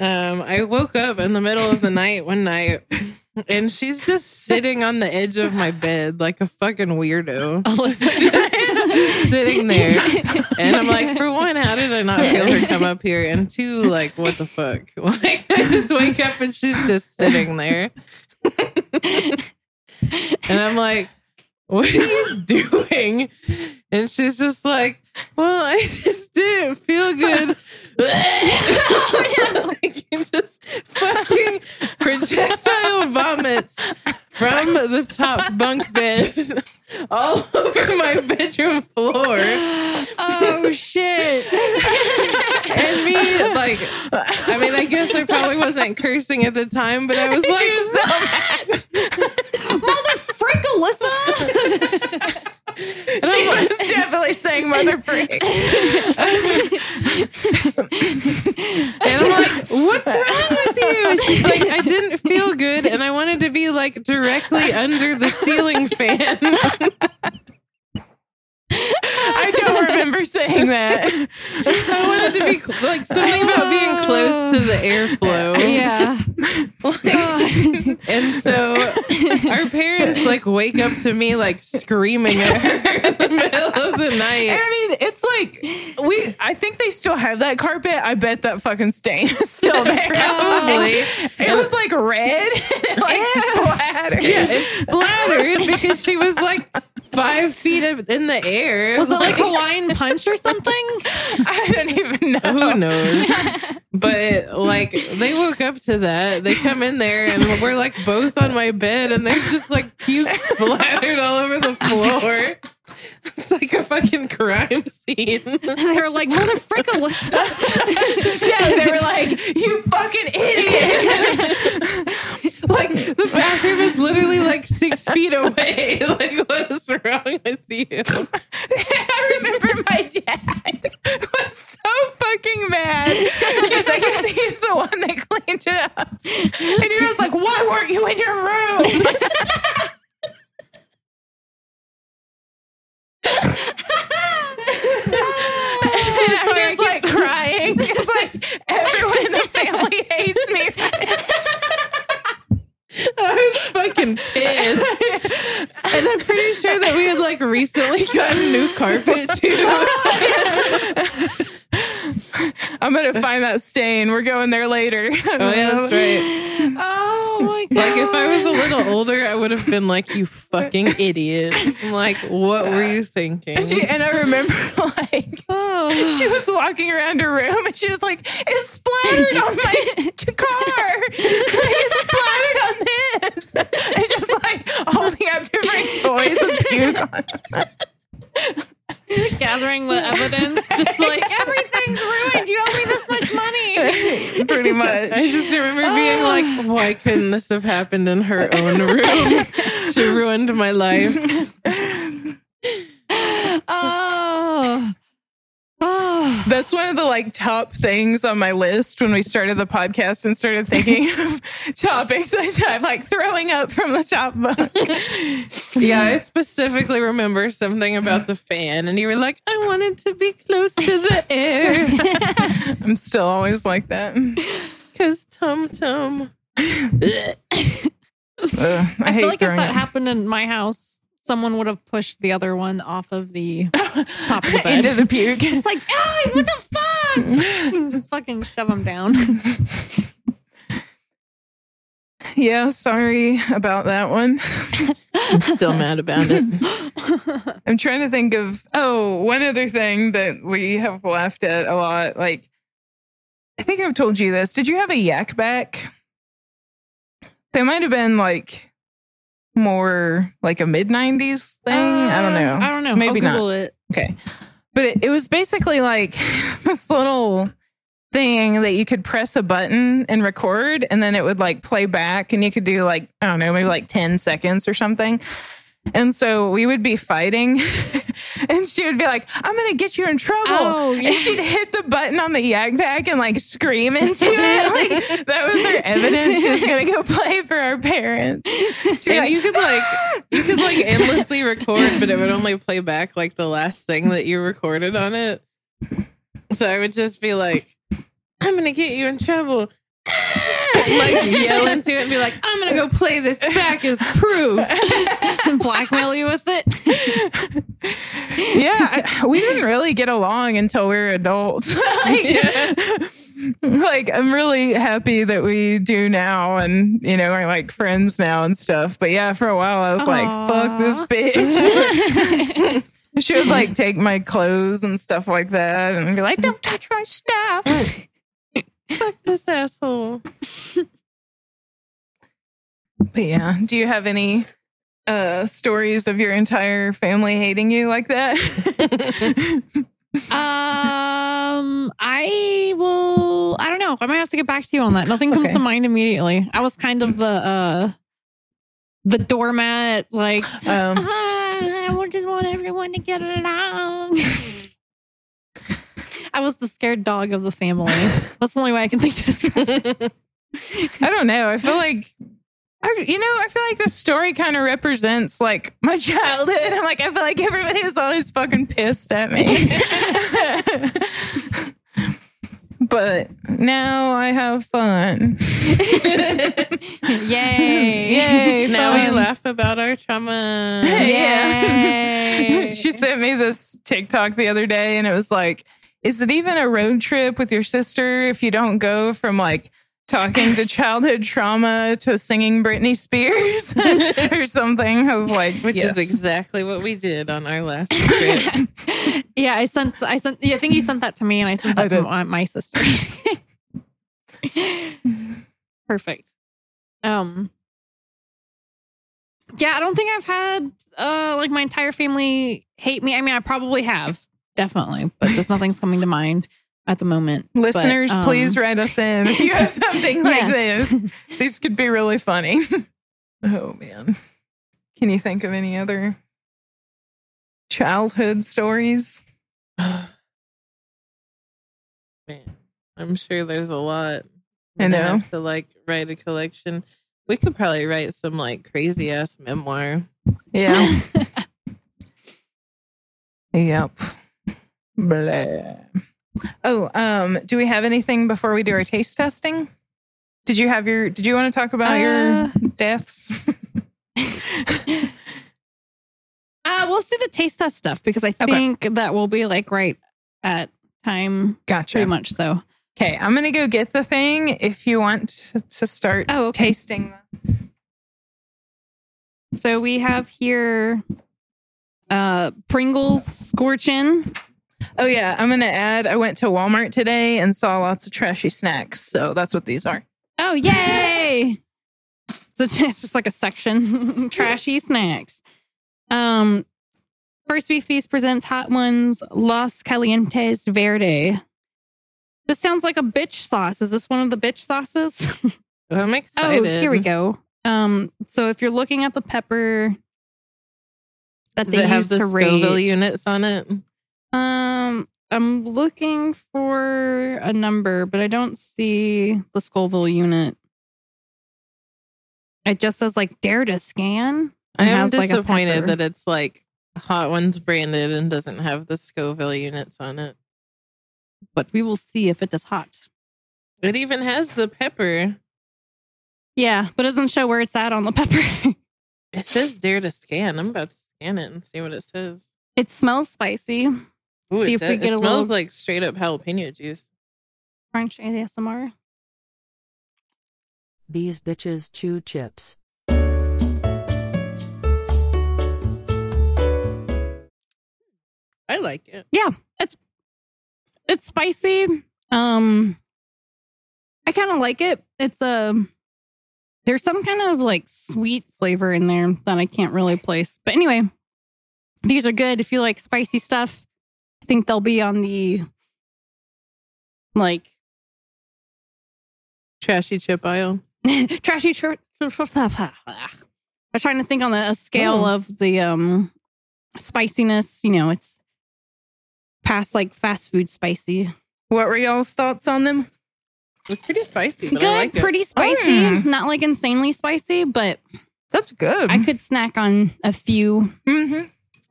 um I woke up in the middle of the night one night and she's just sitting on the edge of my bed like a fucking weirdo. just sitting there. And I'm like, for one, how did I not feel her come up here? And two, like, what the fuck? Like, I just wake up and she's just sitting there. and I'm like, what are you doing? And she's just like, well, I just didn't feel good. Like, just fucking projectile vomits from the top bunk bed all over my bedroom floor.
Oh shit!
And me, like, I mean, I guess I probably wasn't cursing at the time, but I was like,
Mother frick, Alyssa!
And
She was definitely saying mother freak.
And I'm like, what's wrong with you? And she's like, I didn't feel good and I wanted to be like directly under the ceiling fan.
I don't remember saying that.
I wanted to be like something about being close to the airflow.
yeah.
And so our parents like wake up to me like screaming at her in the middle of the
And
night.
I mean, it's like we. I think they still have that carpet. I bet that fucking stain is still there.
Probably.
It was like red, and, like splattered.
Yeah, it splattered because she was like five feet in the air.
Was it like Hawaiian punch or something?
I don't even know.
Who knows? But like they woke up to that. They come in there and we're like both on my bed and there's just like puke splattered all over the floor. It's like a fucking crime scene.
they were like, mother frick, Alyssa.
Yeah, they were like, "You fucking idiot!"
Like the bathroom is literally like six feet away. Like what is wrong with you?
I remember my dad was so fucking mad because I guess he's the one that cleaned it up, and he was like, "Why weren't you in your room?" And I'm just like crying. It's like everyone in the family hates me.
I was fucking pissed. And I'm pretty sure that we had like recently gotten new carpet too.
I'm gonna find that stain. We're going there later.
Oh yeah, that's right.
Oh my god!
Like if I was a little older, I would have been like, "You fucking idiot!" I'm like, what were you thinking?
And, she, and I remember like
Oh.
she was walking around her room and she was like, "It splattered on my car. it splattered on this." And just like holding up different toys of puke.
Gathering the evidence, just like everything's ruined. You owe me this much money.
Pretty much.
I just remember being like, ah. "Why couldn't this have happened in her own room? she ruined my life."
Oh. Oh.
That's one of the like top things on my list when we started the podcast and started thinking of topics. I'm like throwing up from the top bunk.
Yeah, I specifically remember something about the fan, and you were like, "I wanted to be close to the air
I'm still always like that.
because Tum Tum."
Ugh, I,
I,
hate
feel like if that
up.
happened in my house, someone would have pushed the other one off of the top of the bed.
into the puke.
It's like, oh, what the fuck? Just fucking shove them down.
yeah, sorry about that one.
I'm still mad about it.
I'm trying to think of oh, one other thing that we have laughed at a lot. Like, I think I've told you this. Did you have a Yak Bak? That might have been like more like a mid '90s thing. I don't know.
Uh, I don't know.
So maybe not.
It.
Okay. But it, it was basically like this little thing that you could press a button and record, and then it would like play back, and you could do like, I don't know, maybe like 10 seconds or something. And so we would be fighting, and she would be like, I'm going to get you in trouble.
Oh, yeah.
And she'd hit the button on the Yak Bak and like scream into it. Like, that was her evidence. She was going to go play for our parents. Like,
you could like you could like endlessly record, but it would only play back like the last thing that you recorded on it. So I would just be like, "I'm gonna get you in trouble." like yell into it and be like, "I'm gonna go play this back as proof."
And blackmail you with it.
yeah, I- we didn't really get along until we were adults. Like, like I'm really happy that we do now and you know, are like friends now and stuff. But yeah, for a while I was like, fuck this bitch. she would like take my clothes and stuff like that and be like, Don't touch my stuff.
Fuck this asshole.
But yeah, do you have any uh stories of your entire family hating you like that?
Um, I will. I don't know. I might have to get back to you on that. Nothing comes
Okay.
to mind immediately. I was kind of the uh the doormat, like
um
"Ah, I just want everyone to get along. I was the scared dog of the family. That's the only way I can think to describe it.
I don't know. I feel like, I- you know, I feel like the story kind of represents like my childhood. I'm like, I feel like everybody is always fucking pissed at me. but now I have fun.
Yay!
Yay!
now we laugh about our trauma.
yeah. She sent me this TikTok the other day and it was like, is it even a road trip with your sister if you don't go from like talking to childhood trauma to singing Britney Spears or something? I was like,
Which
yes.
is exactly what we did on our last trip.
yeah, I sent. I sent. Yeah, I think you sent that to me, and I sent
I
that to my, my sister. Perfect. Um. Yeah, I don't think I've had uh like my entire family hate me. I mean, I probably have, definitely, but just nothing's coming to mind at the moment. But,
Listeners,
um,
please write us in if you have something like
yes.
this. These could be really funny. oh man. Can you think of any other childhood stories?
Man, I'm sure there's a lot.
I
I'm gonna
know.
have to like write a collection. We could probably write some like crazy ass memoir.
Yeah. yep. Blah. Oh, um, do we have anything before we do our taste testing? Did you have your did you want to talk about
Uh,
your deaths?
Uh, we'll let's do the taste test stuff because I
Okay.
think that will be like right at time,
gotcha.
pretty much. So,
Okay, I'm gonna go get the thing if you want to- to start
oh, okay.
tasting.
So we have here uh Pringles Scorchin.
Oh yeah, I'm gonna add. I went to Walmart today and saw lots of trashy snacks, so that's what these are.
Oh, yay! so it's just like a section trashy snacks. Um First We Feast presents Hot Ones Los Calientes Verde. This sounds like a bitch sauce. Is this one of the bitch sauces?
I'm excited.
oh, here we go. Um, so if you're looking at the pepper that
Does
they
it have
use
the
to
Scoville
rate,
units on it?
Um, I'm looking for a number, but I don't see the Scoville unit. It just says like dare to scan.
I am
has, like,
disappointed that it's like Hot Ones branded and doesn't have the Scoville units on it.
But we will see if it does hot.
It even has the pepper.
Yeah, but it doesn't show where it's at on the pepper.
It says dare to scan. I'm about to scan it and see what it says.
it smells spicy.
Ooh,
See
it,
if we
does-
get
it
a
smells
little-
like straight up jalapeno juice.
French ASMR.
These bitches chew chips.
I like it.
Yeah, it's it's spicy. Um, I kind of like it. It's a there's some kind of like sweet flavor in there that I can't really place. But anyway, these are good if you like spicy stuff. Think they'll be on the like
Trashy chip aisle.
trashy. chip. I was trying to think on the a scale
Oh.
of the um spiciness. You know, it's past like fast food spicy.
What were y'all's thoughts on them?
It's pretty spicy,
Good,
I like it.
pretty spicy.
Mm.
Not like insanely spicy, but
That's good.
I could snack on a few
hmm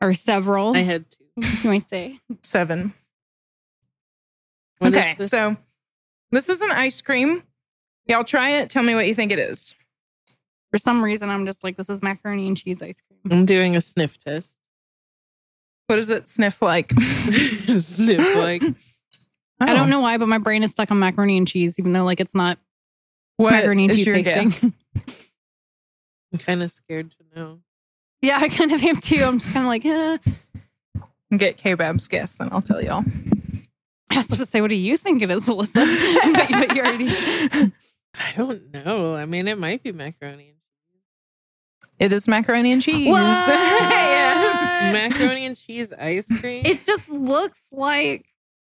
or several.
I had two.
You might say.
Seven.
What is
okay,
this?
so this is an ice cream. Y'all try it. Tell me what you think it is.
For some reason, I'm just like, this is macaroni and cheese ice cream.
I'm doing a sniff test.
What does it sniff like?
sniff like
I
Oh.
don't know why, but my brain is stuck on macaroni and cheese, even though like it's not
what
macaroni and
is
cheese
your
tasting.
guess?
I'm kind of scared to know.
yeah, I kind of am too. I'm just kind of like, eh.
Get K-Bab's guess, then I'll tell y'all.
I was supposed to say, what do you think it is, Alyssa? but, but you already.
I don't know. I mean, it might be macaroni.
It is macaroni and cheese.
What?
yeah.
macaroni and cheese ice cream.
It just looks like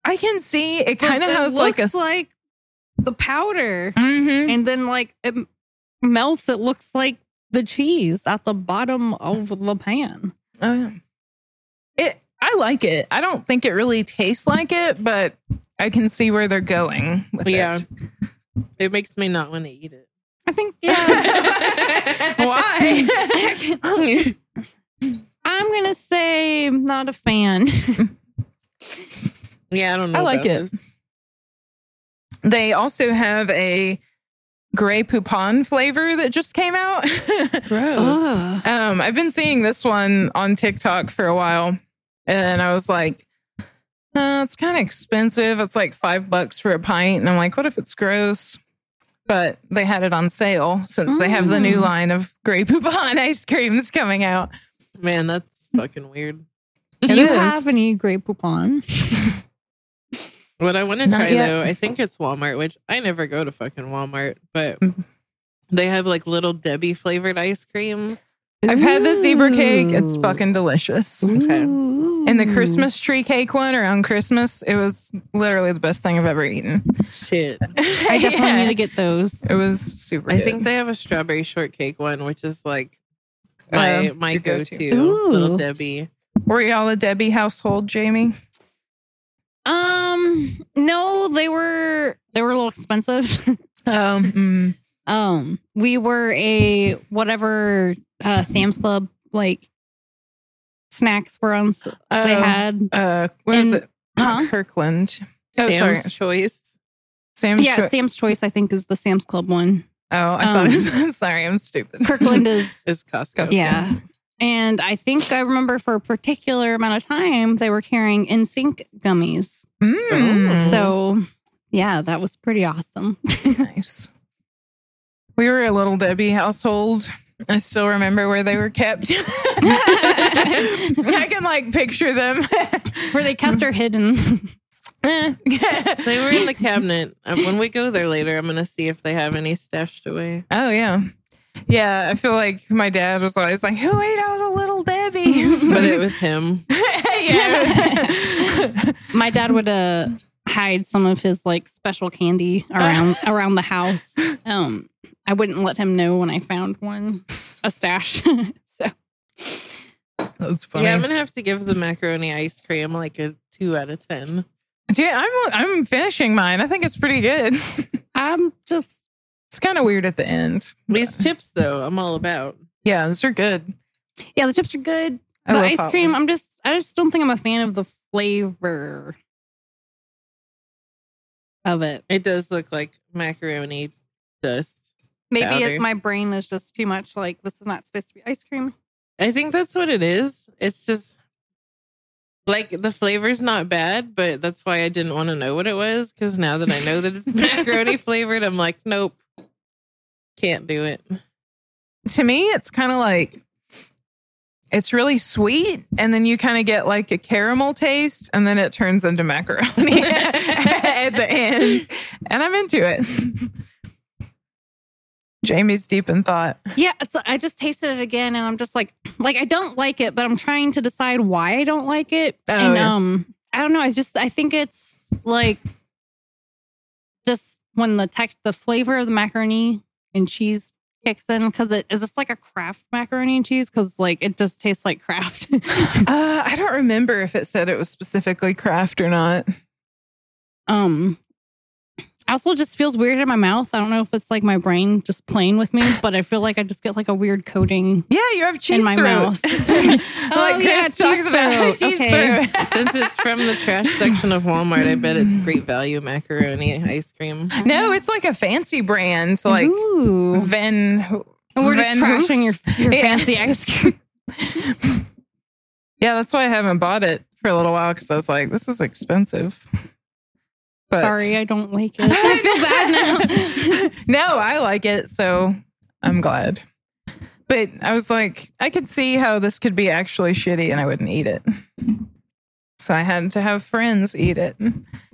I can see it kind of has like a.
looks like the powder,
Mhm.
and then like it melts. It looks like the cheese at the bottom of the pan.
Oh, yeah. It. I like it. I don't think it really tastes like it, but I can see where they're going with
Yeah.
it.
it makes me not want to eat it.
I think, yeah.
Why?
I'm gonna say not a fan.
Yeah, I don't know.
I like
about
it. they also have a Grey Poupon flavor that just came out.
Ugh.
um, I've been seeing this one on TikTok for a while, and I was like, uh, it's kind of expensive. It's like five bucks for a pint, and I'm like, what if it's gross? But they had it on sale since they have the new
Mm.
line of Grey Poupon ice creams coming out.
Man, that's fucking weird.
Do
It
you
is.
have any Grey Poupon?
What I want to try
yet.
though, I think it's Walmart, which I never go to fucking Walmart, but
Mhm.
they have like little Debbie flavored ice creams.
I've had the zebra cake. It's fucking delicious.
Okay.
And the Christmas tree cake one around Christmas, it was literally the best thing I've ever eaten.
Shit.
I definitely
Yeah.
need to get those.
It was super.
I
good.
think they have a strawberry shortcake one, which is like my
Um,
my
your
go
go-to.
to little Debbie.
Were y'all a Debbie household, Jamie?
Um, no, they were they were a little expensive.
Um, mm,
um, we were a whatever uh Sam's Club like snacks were on. They
oh,
had
uh, what is
and-
it?
Huh?
Kirkland. Oh, sorry,
Sam's choice.
Sam's.
yeah,
Cho-
Sam's Choice. I think is the Sam's Club one.
oh, I thought. It was, sorry, I'm stupid.
Kirkland is
Is Costco.
Yeah. And I think I remember for a particular amount of time they were carrying NSYNC gummies.
Mm,
Mm.
So yeah, that was pretty awesome.
nice. We were a little Debbie household. I still remember where they were kept. I can like picture them.
Where they kept her hidden.
They were in the cabinet. Uh, When we go there later, I'm gonna see if they have any stashed away.
Oh yeah. Yeah, I feel like my dad was always like, "Who ate all the little Debbie's?"
But it was him.
yeah.
My dad would uh hide some of his like special candy around around the house. Um I wouldn't let him know when I found one, a stash. so
That's funny.
Yeah, I'm gonna have to give the macaroni ice cream like a two out of ten.
Dude, I'm I'm finishing mine. I think it's pretty good.
I'm just
It's kind of weird at the end.
These chips, though, I'm all about.
Yeah, those are good.
yeah, the chips are good.
I
the ice cream,
ones.
I'm just I just don't think I'm a fan of the flavor of it.
It does look like macaroni dust.
Maybe
Powder.
it, my brain is just too much like this is not supposed to be ice cream.
I think that's what it is. It's just like the flavor's not bad, but that's why I didn't want to know what it was. Because now that I know that it's macaroni flavored, I'm like, nope, can't do it.
To me, it's kind of like it's really sweet, and then you kind of get like a caramel taste, and then it turns into macaroni at the end, and I'm into it. Jamie's deep in thought.
Yeah, it's, I just tasted it again, and I'm just like, like I don't like it, but I'm trying to decide why I don't like it.
Oh,
and
yeah.
um, I don't know. I just I think it's like just when the text, the flavor of the macaroni and cheese kicks in because it is this like a Kraft macaroni and cheese because like it just tastes like Kraft.
Uh, I don't remember if it said it was specifically Kraft or not.
um. Also, just feels weird in my mouth. I don't know if it's like my brain just playing with me, but I feel like I just get like a weird coating.
Yeah, you have cheese
my
throat.
mouth.
like
Oh, yeah,
Chris talks
cheese
about
throat.
cheese
Okay.
throat.
Since it's from the trash section of Walmart, I bet it's great value macaroni ice cream.
no, it's like a fancy brand, like
Ooh.
Ven.
And we're just
Van
trashing your, your
Yeah.
fancy ice cream.
Yeah, that's why I haven't bought it for a little while because I was like, this is expensive. But
Sorry, I don't like it. I feel bad now.
no, I like it, so I'm glad. But I was like, I could see how this could be actually shitty and I wouldn't eat it. So I had to have friends eat it.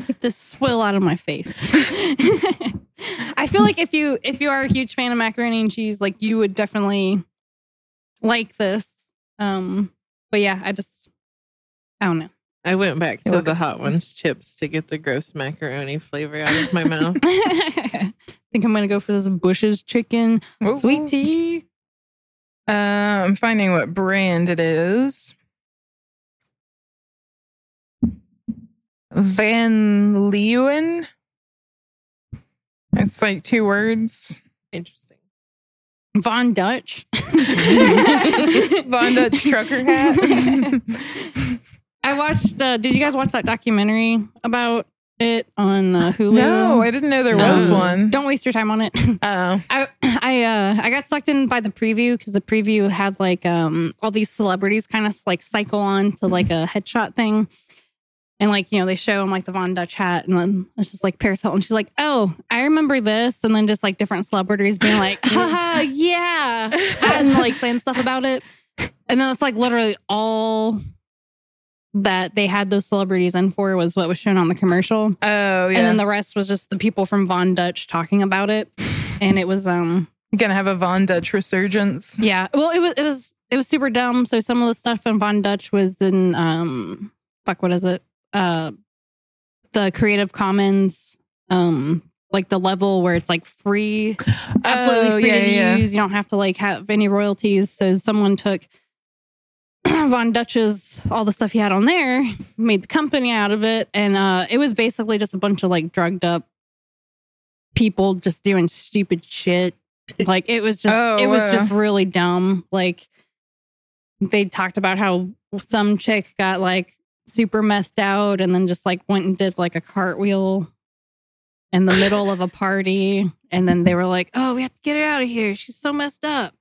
Get this swill out of my face. I feel like if you if you are a huge fan of macaroni and cheese, like you would definitely like this. Um, but yeah, I just I don't know.
I went back to the hot ones chips to get the gross macaroni flavor out of my mouth.
I think I'm gonna go for this Bush's chicken sweet tea.
Uh, I'm finding what brand it is. Van Leeuwen. It's like two words.
Interesting.
Von Dutch.
Von Dutch trucker hat.
I watched. Uh, did you guys watch that documentary about it on uh, Hulu?
no, I didn't know there was one.
Don't waste your time on it.
Oh,
I I uh I got sucked in by the preview because the preview had like um all these celebrities kind of like cycle on to like a headshot thing. And like, you know, they show them like the Von Dutch hat and then it's just like Paris Hilton. She's like, Oh, I remember this. And then just like different celebrities being like, haha, yeah. And like saying stuff about it. And then it's like literally all that they had those celebrities in for was what was shown on the commercial.
oh yeah.
And then the rest was just the people from Von Dutch talking about it. And it was um
gonna have a Von Dutch resurgence.
yeah. Well, it was it was it was super dumb. So some of the stuff in Von Dutch was in um fuck what is it? Uh the Creative Commons um like the level where it's like free absolutely
Oh,
free
yeah,
to
yeah.
use. You don't have to like have any royalties. So someone took Von Dutch's all the stuff he had on there, made the company out of it, and uh it was basically just a bunch of like drugged up people just doing stupid shit. Like it was just
Oh,
it was
wow.
just really dumb. Like they talked about how some chick got like super methed out and then just like went and did like a cartwheel in the middle of a party. And then they were like, oh, we have to get her out of here. She's so messed up.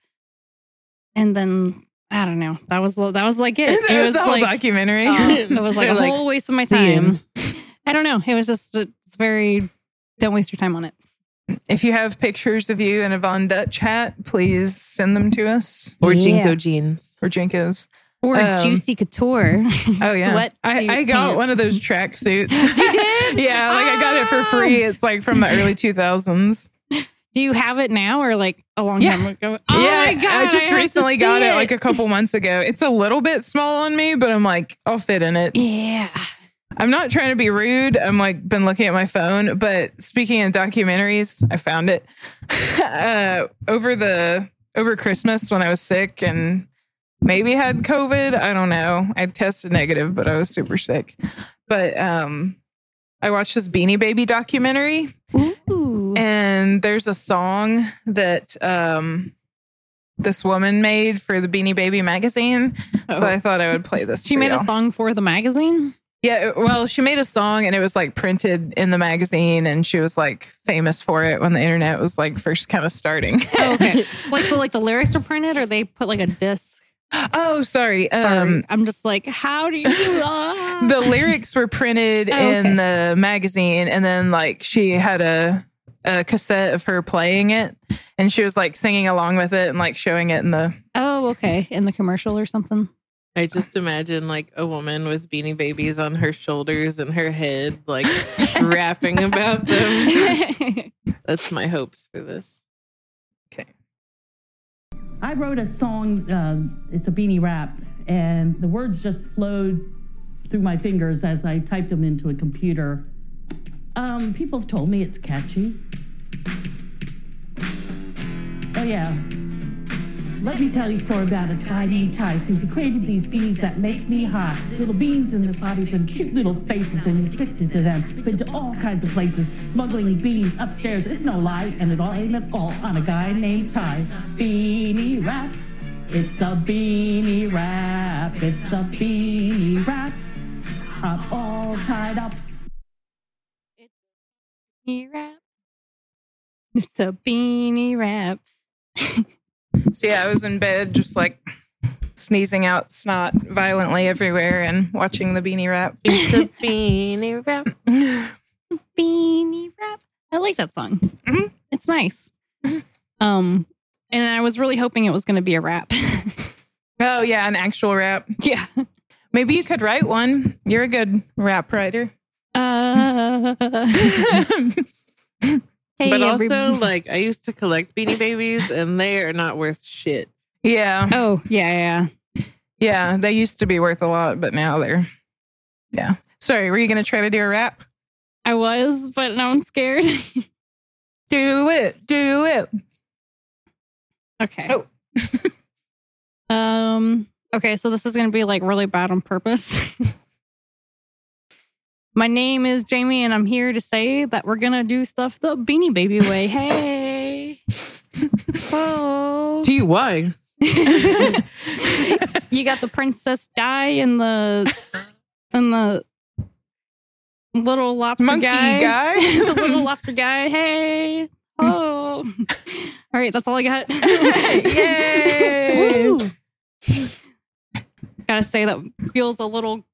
And then I don't know. That was that was like it. it
was,
was
the whole
like
documentary.
uh, it was like a
They're like,
whole waste of my time.
end.
I don't know. It was just it's very don't waste your time on it.
if you have pictures of you in a Von Dutch hat, please send them to us
Or
Yeah.
JNCO jeans.
or JNCOs.
Or
Um,
juicy couture.
Oh yeah,
What
I, I got
pants.
one of those track suits.
You did?
yeah, like I got it for free. It's like from the early 2000s.
Do you have it now or like a long
Yeah.
time ago? Oh
yeah,
my god!
I just
to
recently got it. like a couple months ago. It's a little bit small on me, but I'm like, I'll fit in it.
yeah.
I'm not trying to be rude. I'm like been looking at my phone, but speaking of documentaries, I found it uh, over the over Christmas when I was sick and maybe had COVID. I don't know. I tested negative, but I was super sick. But um, I watched this Beanie Baby documentary,
Ooh.
And there's a song that um, this woman made for the Beanie Baby magazine. So
Oh.
I thought I would play this.
she made
y'all.
a song for the magazine.
Yeah, well, she made a song and it was like printed in the magazine, and she was like famous for it when the internet was like first kind of starting.
Oh, okay. like so, like the lyrics are printed, or they put like a disc.
oh, sorry.
Sorry.
Um,
I'm just like, how do you? Ah.
the lyrics were printed
Oh, okay.
in the magazine, and then like she had a a cassette of her playing it, and she was like singing along with it and like showing it in the.
oh, okay. In the commercial or something.
I just imagine like a woman with beanie babies on her shoulders and her head, like rapping about them. That's my hopes for this.
Okay.
I wrote a song, uh, it's a beanie rap, and the words just flowed through my fingers as I typed them into a computer. Um, people have told me it's catchy. Oh, yeah. Let me tell you a story about a tiny Tice who's created these bees that make me hot. Little beans in their bodies and cute little faces and addicted to them. Been to all kinds of places, smuggling bees upstairs. It's no lie, and it all ain't at all on a guy named Tice. Beanie rap. It's a beanie rap. It's a beanie rap. I'm all tied up.
Beanie wrap. It's a beanie wrap.
So yeah, I was in bed just like sneezing out snot violently everywhere and watching the Beanie Rap.
It's a beanie rap.
beanie wrap. I like that song.
Mhm.
It's nice. Um, and I was really hoping it was going to be a rap.
Oh yeah, an actual rap.
yeah.
Maybe you could write one. You're a good rap writer.
Uh, hey,
but also,
everybody.
like, I used to collect Beanie Babies, and they are not worth shit.
yeah.
oh yeah, yeah.
Yeah. They used to be worth a lot, but now they're yeah. Sorry, were you gonna try to do a rap?
I was, but now I'm scared.
Do it. Do it.
okay.
Oh.
um. Okay, so this is going to be like really bad on purpose. My name is Jamie, and I'm here to say that we're gonna do stuff the Beanie Baby way. Hey. oh.
T Y.
you got the princess Di and the and the little lobster
Monkey
guy.
guy.
the little lobster guy. Hey. Oh. all right, that's all I got.
Yay.
Woo. Gotta say that feels a little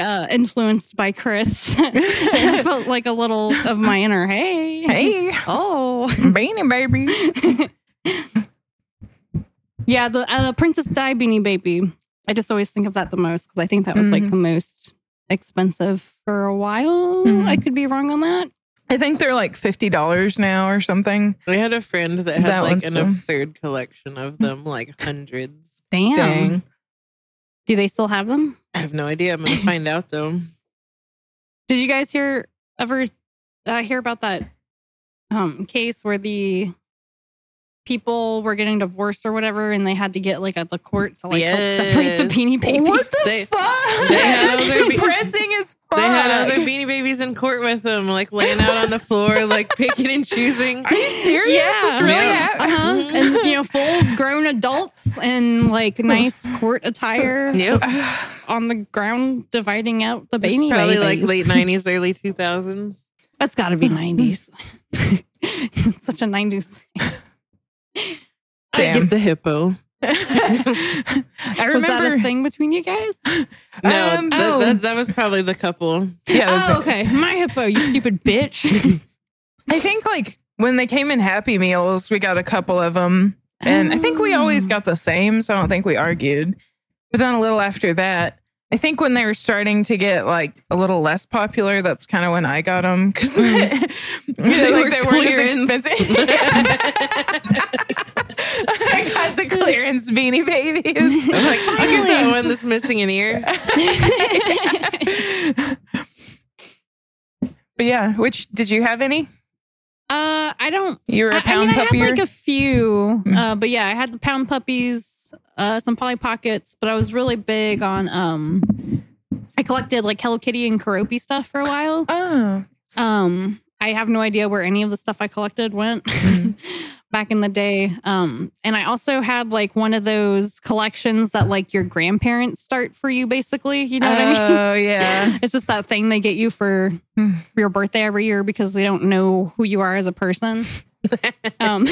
uh, influenced by Chris. it felt like a little of my inner hey.
Hey,
Oh.
beanie babies.
Yeah, the uh, Princess Di Beanie Baby. I just always think of that the most because I think that was like
Mhm.
the most expensive for a while.
Mhm.
I could be wrong on that.
I think they're like fifty dollars now or something.
I had a friend that had
That
like an
still-
absurd collection of them, like hundreds.
Damn.
Dang.
Do they still have them?
I have no idea. I'm gonna find out though.
Did you guys hear ever uh, hear about that um case where the people were getting divorced or whatever and they had to get like at the court to like help separate the
Yes.
beanie babies?
What the
They-
fuck?
they had their be-
depressing as fuck.
They had other Beanie Babies in court with them, like laying out on the floor, like picking and choosing.
Are you serious?
Yeah.
This really
Yeah.
happened?
Uh-huh. And you know, full grown adults in like nice court attire
Yep.
on the ground dividing out the
It's
baby
probably like late '90s, early 2000s.
That's got to be 90s. Such a 90s.
I get the hippo.
I
Was that a thing between you guys?
No,
Um,
that,
oh.
that, that was probably the couple.
Yeah,
Oh, okay. My hippo, you stupid bitch.
I think like when they came in Happy Meals, we got a couple of them, and I think we always
Oh.
got the same, so I don't think we argued. But then a little after that, I think when they were starting to get like a little less popular, that's kind of when I got them because
They
like
were
they weren't as expensive. I got the clearance beanie babies.
I'm like, I get that one that's missing an ear.
but yeah, which did you have any?
Uh, I don't.
You were a pound
mean, I
puppy.
had like a few,
Mm.
uh, but yeah, I had the pound puppies, uh, some Polly Pockets, but I was really big on. Um, I collected like Hello Kitty and Keroppi stuff for a while.
oh,
Um, I have no idea where any of the stuff I collected went
Mhm.
back in the day. Um, and I also had like one of those collections that like your grandparents start for you, basically. You know what I mean?
Oh yeah.
It's just that thing they get you for,
Hmm.
for your birthday every year because they don't know who you are as a person. Um,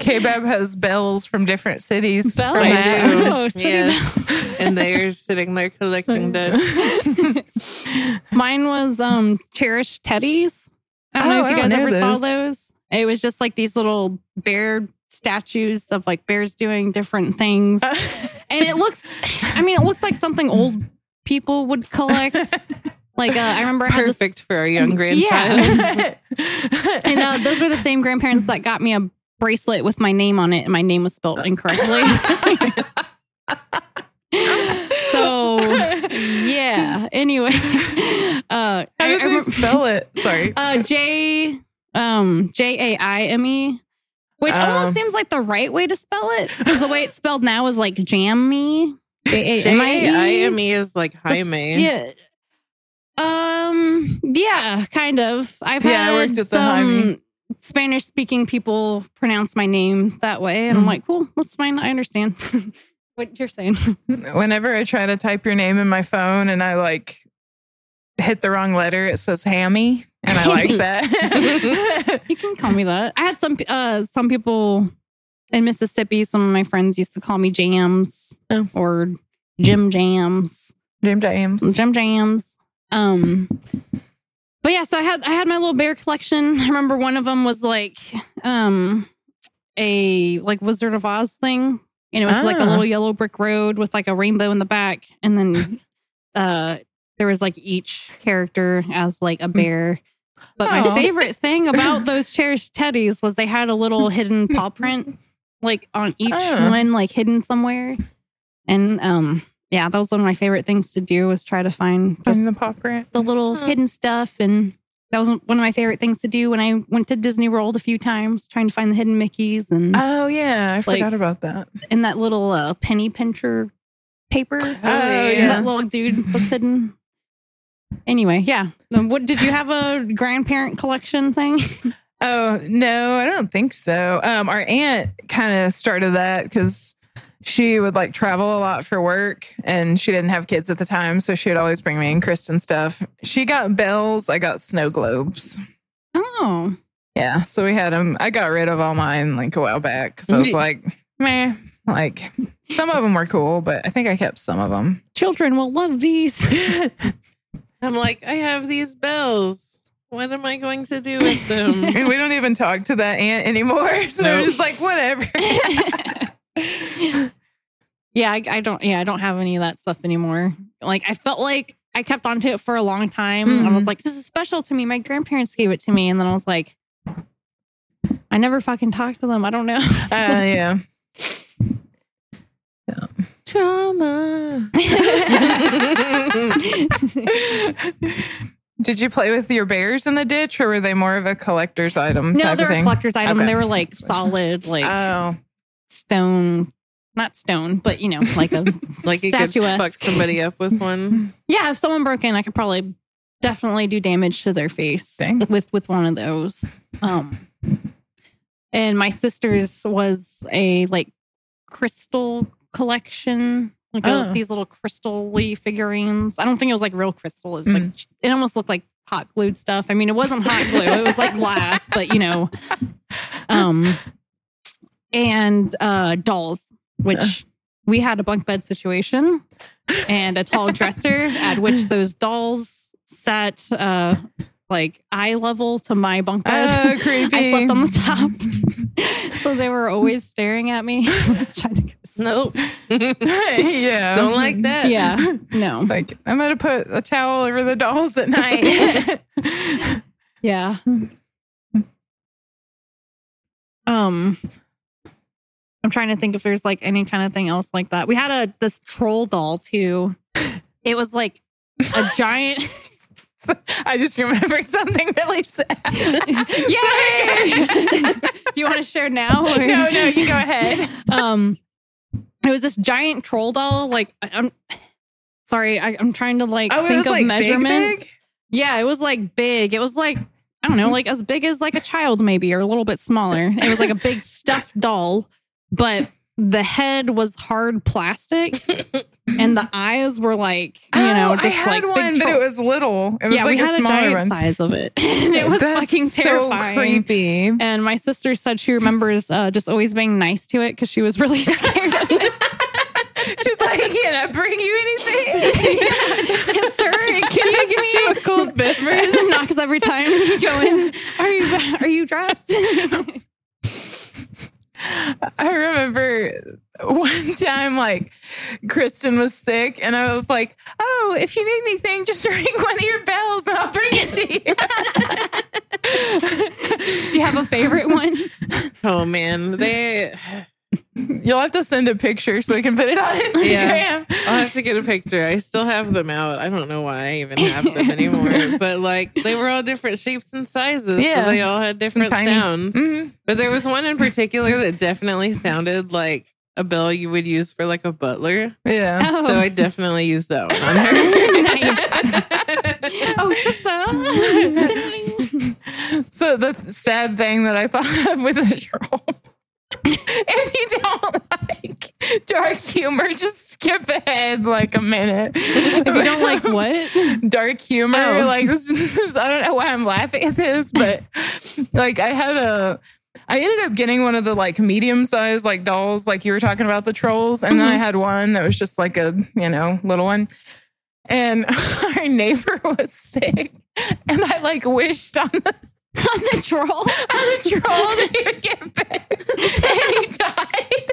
K-Bab has bells from different cities.
Bell?
from
I
that.
do.
Oh, city
Yeah.
bell.
And they're sitting there collecting dust.
Mine was um cherished teddies. I don't
Oh,
know if you guys
know
ever saw
those.
It was just like these little bear statues of like bears doing different things. and it looks I mean, it looks like something old people would collect. Like uh, I remember I this
Perfect for our young grandchild.
Yeah. and uh, those were the same grandparents that got me a bracelet with my name on it and my name was spelled incorrectly. so yeah. Anyway, uh,
How
I,
did
I
they spell it? Sorry.
uh, J um J A I M E, which
Um.
almost seems like the right way to spell it because the way it's spelled now is like jammy. J A M I E.
J-I-M-E is like Jaime.
Yeah. Um. Yeah. Kind of. I've
Yeah, I
had
worked with
some Spanish speaking people pronounce my name that way, and I'm
Mhm.
like, cool, that's fine. I understand what you're saying.
Whenever I try to type your name in my phone and I like hit the wrong letter, it says hammy. And I like that.
you can call me that. I had some uh some people in Mississippi. Some of my friends used to call me Jams
Oh.
or Jim Jams.
Jim James.
Jim Jams. Um, but yeah, so I had I had my little bear collection. I remember one of them was like um a like Wizard of Oz thing. And it was like a
Ah.
little yellow brick road with like a rainbow in the back. And then uh there was like each character as like a bear. But my
Oh.
favorite thing about those cherished teddies was they had a little hidden paw print like on each
Oh.
one, like hidden somewhere. And um yeah, that was one of my favorite things to do was try to find
Find the paw print.
the little
Huh.
hidden stuff and that was one of my favorite things to do when I went to Disney World a few times, trying to find the hidden Mickeys and
Oh yeah, I
Like-
forgot about that.
in that little uh, penny pincher paper.
Oh,
And
yeah.
That little dude was hidden. Anyway, yeah. What did you have a grandparent collection thing?
Oh no, I don't think so. Um, our aunt kind of started that because she would like travel a lot for work, and she didn't have kids at the time, so she would always bring me and Kristen stuff. She got bells, I got snow globes.
Oh,
Yeah, so we had them. I got rid of all mine like a while back because I was like, meh. Like some of them were cool, but I think I kept some of them.
children will love these.
I'm like, I have these bells. What am I going to do with them?
And we don't even talk to that aunt anymore, so we're
Nope.
just like, whatever.
yeah, I, I don't. Yeah, I don't have any of that stuff anymore. Like I felt like I kept onto it for a long time. I was
Mhm.
like, this is special to me. My grandparents gave it to me, and then I was like, I never fucking talked to them. I don't know.
Uh, yeah. yeah.
Trauma.
Did you play with your bears in the ditch, or were they more of a collector's item?
no,
type
they
of
were
thing?
collector's item.
Okay.
They were like solid, like
Oh,
stone, not stone, but you know, like a
like you could fuck somebody up with one.
yeah. If someone broke in, I could probably definitely do damage to their face
Dang.
with with one of those. Um, and my sister's was a like crystal collection, like
Oh.
these little crystal-y figurines. I don't think it was like real crystal. It was like
Mm.
it almost looked like hot glued stuff. I mean, it wasn't hot glue; it was like glass, but you know, um, and uh, dolls, which we had a bunk bed situation and a tall dresser at which those dolls sat uh like eye level to my bunk bed.
oh, creepy.
I slept on the top. so they were always staring at me. I was trying to go.
Nope.
yeah,
Don't like that.
Yeah. No.
Like I'm gonna put a towel over the dolls at night.
Yeah. Um I'm trying to think if there's like any kind of thing else like that. We had a this troll doll too. It was like a giant
I just remembered something really sad.
Yay! Do you want to share now? or-
no, no, you go ahead.
um it was this giant troll doll like i'm sorry I, i'm trying to like
Oh,
think of
like big,
measurements.
Big?
yeah it was like big. It was like i don't know like as big as like a child maybe or a little bit smaller. It was like a big stuffed doll but the head was hard plastic and the eyes were like you know
Oh,
just
I had
like
one, but it was little. It was
yeah
like
we
a
had a,
smaller
giant
one.
size of it and it was
That's
fucking
so
terrifying
creepy.
and my sister said she remembers uh, just always being nice to it because she was really scared of it.
She's like, can I bring you anything?
yes, sir. Can you
Get you a cold beverage.
knocks every time you go in? Are you are you dressed?
I remember one time, like, Kristen was sick, and I was like, Oh, if you need anything, just ring one of your bells and I'll bring it to you.
Do you have a favorite one?
Oh man, they.
You. You'll have to send a picture so we can put it on Instagram.
Yeah. I'll have to get a picture. I still have them out. I don't know why I even have them anymore. but like they were all different shapes and sizes.
Yeah.
So they all had different
tiny-
sounds.
Mhm.
But there was one in particular that definitely sounded like a bell you would use for like a butler.
Yeah.
Oh,
So I definitely used that one on her.
oh sister.
So the sad thing that I thought of with a troll. if you don't like dark humor, just skip ahead like a minute.
if you don't like what?
dark humor,
Oh.
like this, is- I don't know why I'm laughing at this, but like I had a. I ended up getting one of the like medium sized like dolls, like you were talking about the trolls, and then I mm-hmm. had one that was just like a you know little one. and our neighbor was sick, and I like wished on the
On the troll.
on the troll that he would get better, and he died.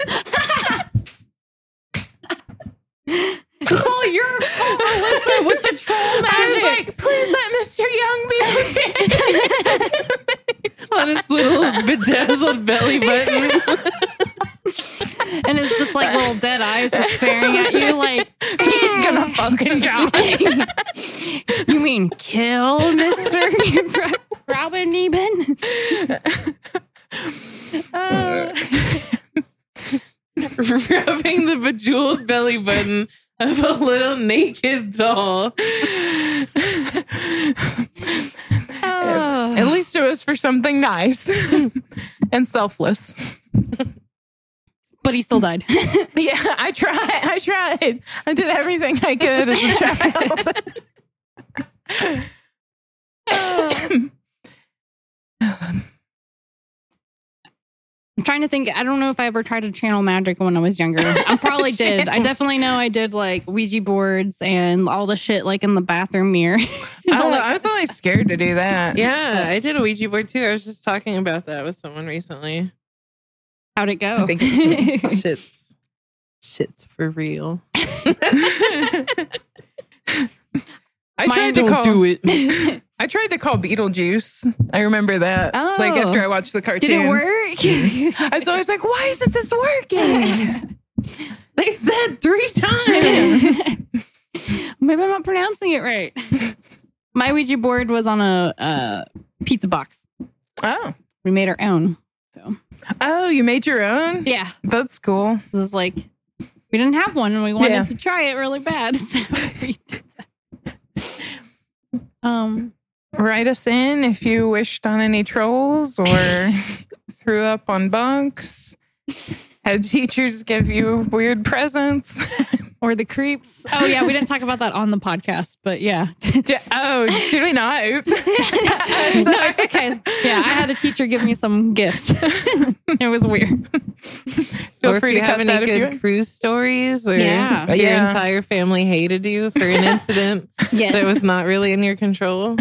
It's all your fault, Alyssa, with the troll
I was
magic.
like, please let Mr. Young be okay.
on his little bedazzled belly button.
And it's just like little dead eyes just staring at you like
He's gonna fucking die.
you mean kill Mr. Robin Neben? Uh,
rubbing the bejeweled belly button of a little naked doll.
oh.
At least it was for something nice and selfless.
But he still died.
Yeah, I tried. I tried. I did everything I could as a child.
I'm trying to think. I don't know if I ever tried to channel magic when I was younger. I probably did. I definitely know I did like Ouija boards and all the shit like in the bathroom mirror.
I, I was always scared to do that.
Yeah, I did a Ouija board too. I was just talking about that with someone recently.
How'd it go?
I think it's-
Shit's shit's for real.
I
Mine
tried to
Don't
call.
do it.
I tried to call Beetlejuice. I remember that. Like
Oh.
after I watched the cartoon.
Did it work?
I was always like, why isn't this working?
They said three times.
Maybe I'm not pronouncing it right. My Ouija board was on a uh, pizza box.
oh.
We made our own. So
Oh, you made your own?
yeah,
That's cool.
this is like we didn't have one and we wanted
Yeah.
to try it really bad. So we did that. Um,
Write us in if you wished on any trolls or threw up on bunks. Had teachers give you weird presents.
or the creeps. Oh yeah, we didn't talk about that on the podcast, but yeah.
Di- oh, did we not? Oops.
no, it's okay. Yeah, I had a teacher give me some gifts. it was weird.
Feel
or
free
if you
to
have
cut
any
that
good cruise stories or
Yeah.
your
Yeah.
entire family hated you for an incident
Yes.
that was not really in your control.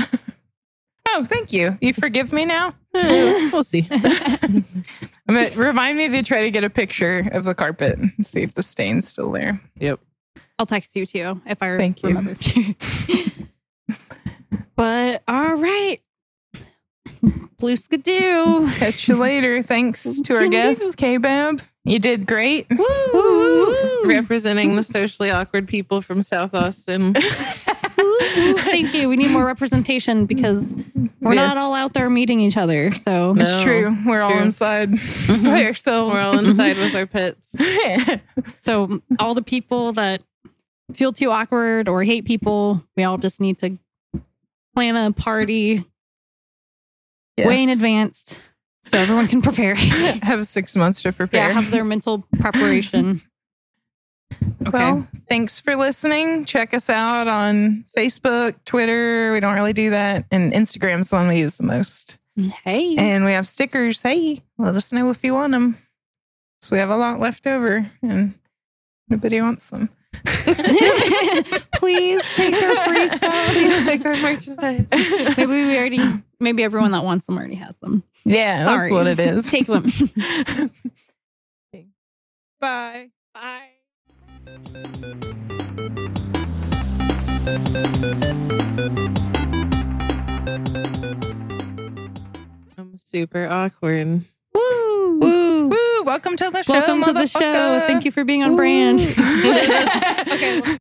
Oh, thank you. You forgive me now?
We'll see.
I'm gonna- remind me to try to get a picture of the carpet and see if the stain's still there.
Yep.
I'll text you too if I remember.
Thank you.
but all right. Blue skidoo.
Catch you later. Thanks to our guest, K-Bab. You did great.
Woo!
Representing the socially awkward people from South Austin.
Woo! Thank you. We need more representation because we're
Yes.
not all out there meeting each other. So
No.
It's true. We're all
true.
inside by ourselves.
We're all inside with our pets.
so all the people that feel too awkward or hate people, we all just need to plan a party way in advance so everyone can prepare.
Have six months to prepare.
yeah, have their mental preparation. Okay.
Well, thanks for listening. Check us out on Facebook, Twitter. We don't really do that. And Instagram's the one we use the most.
hey.
And we have stickers. Hey, let us know if you want them. So we have a lot left over and nobody wants them.
Please take our free
Please
stuff.
take our merchandise.
maybe we already maybe everyone that wants them already has them.
Yeah,
Sorry.
that's what it is.
Take them.
Bye.
Bye.
I'm super awkward.
Woo!
Woo!
Woo, welcome to the show.
Welcome to the show. Thank you for being on brand.
okay.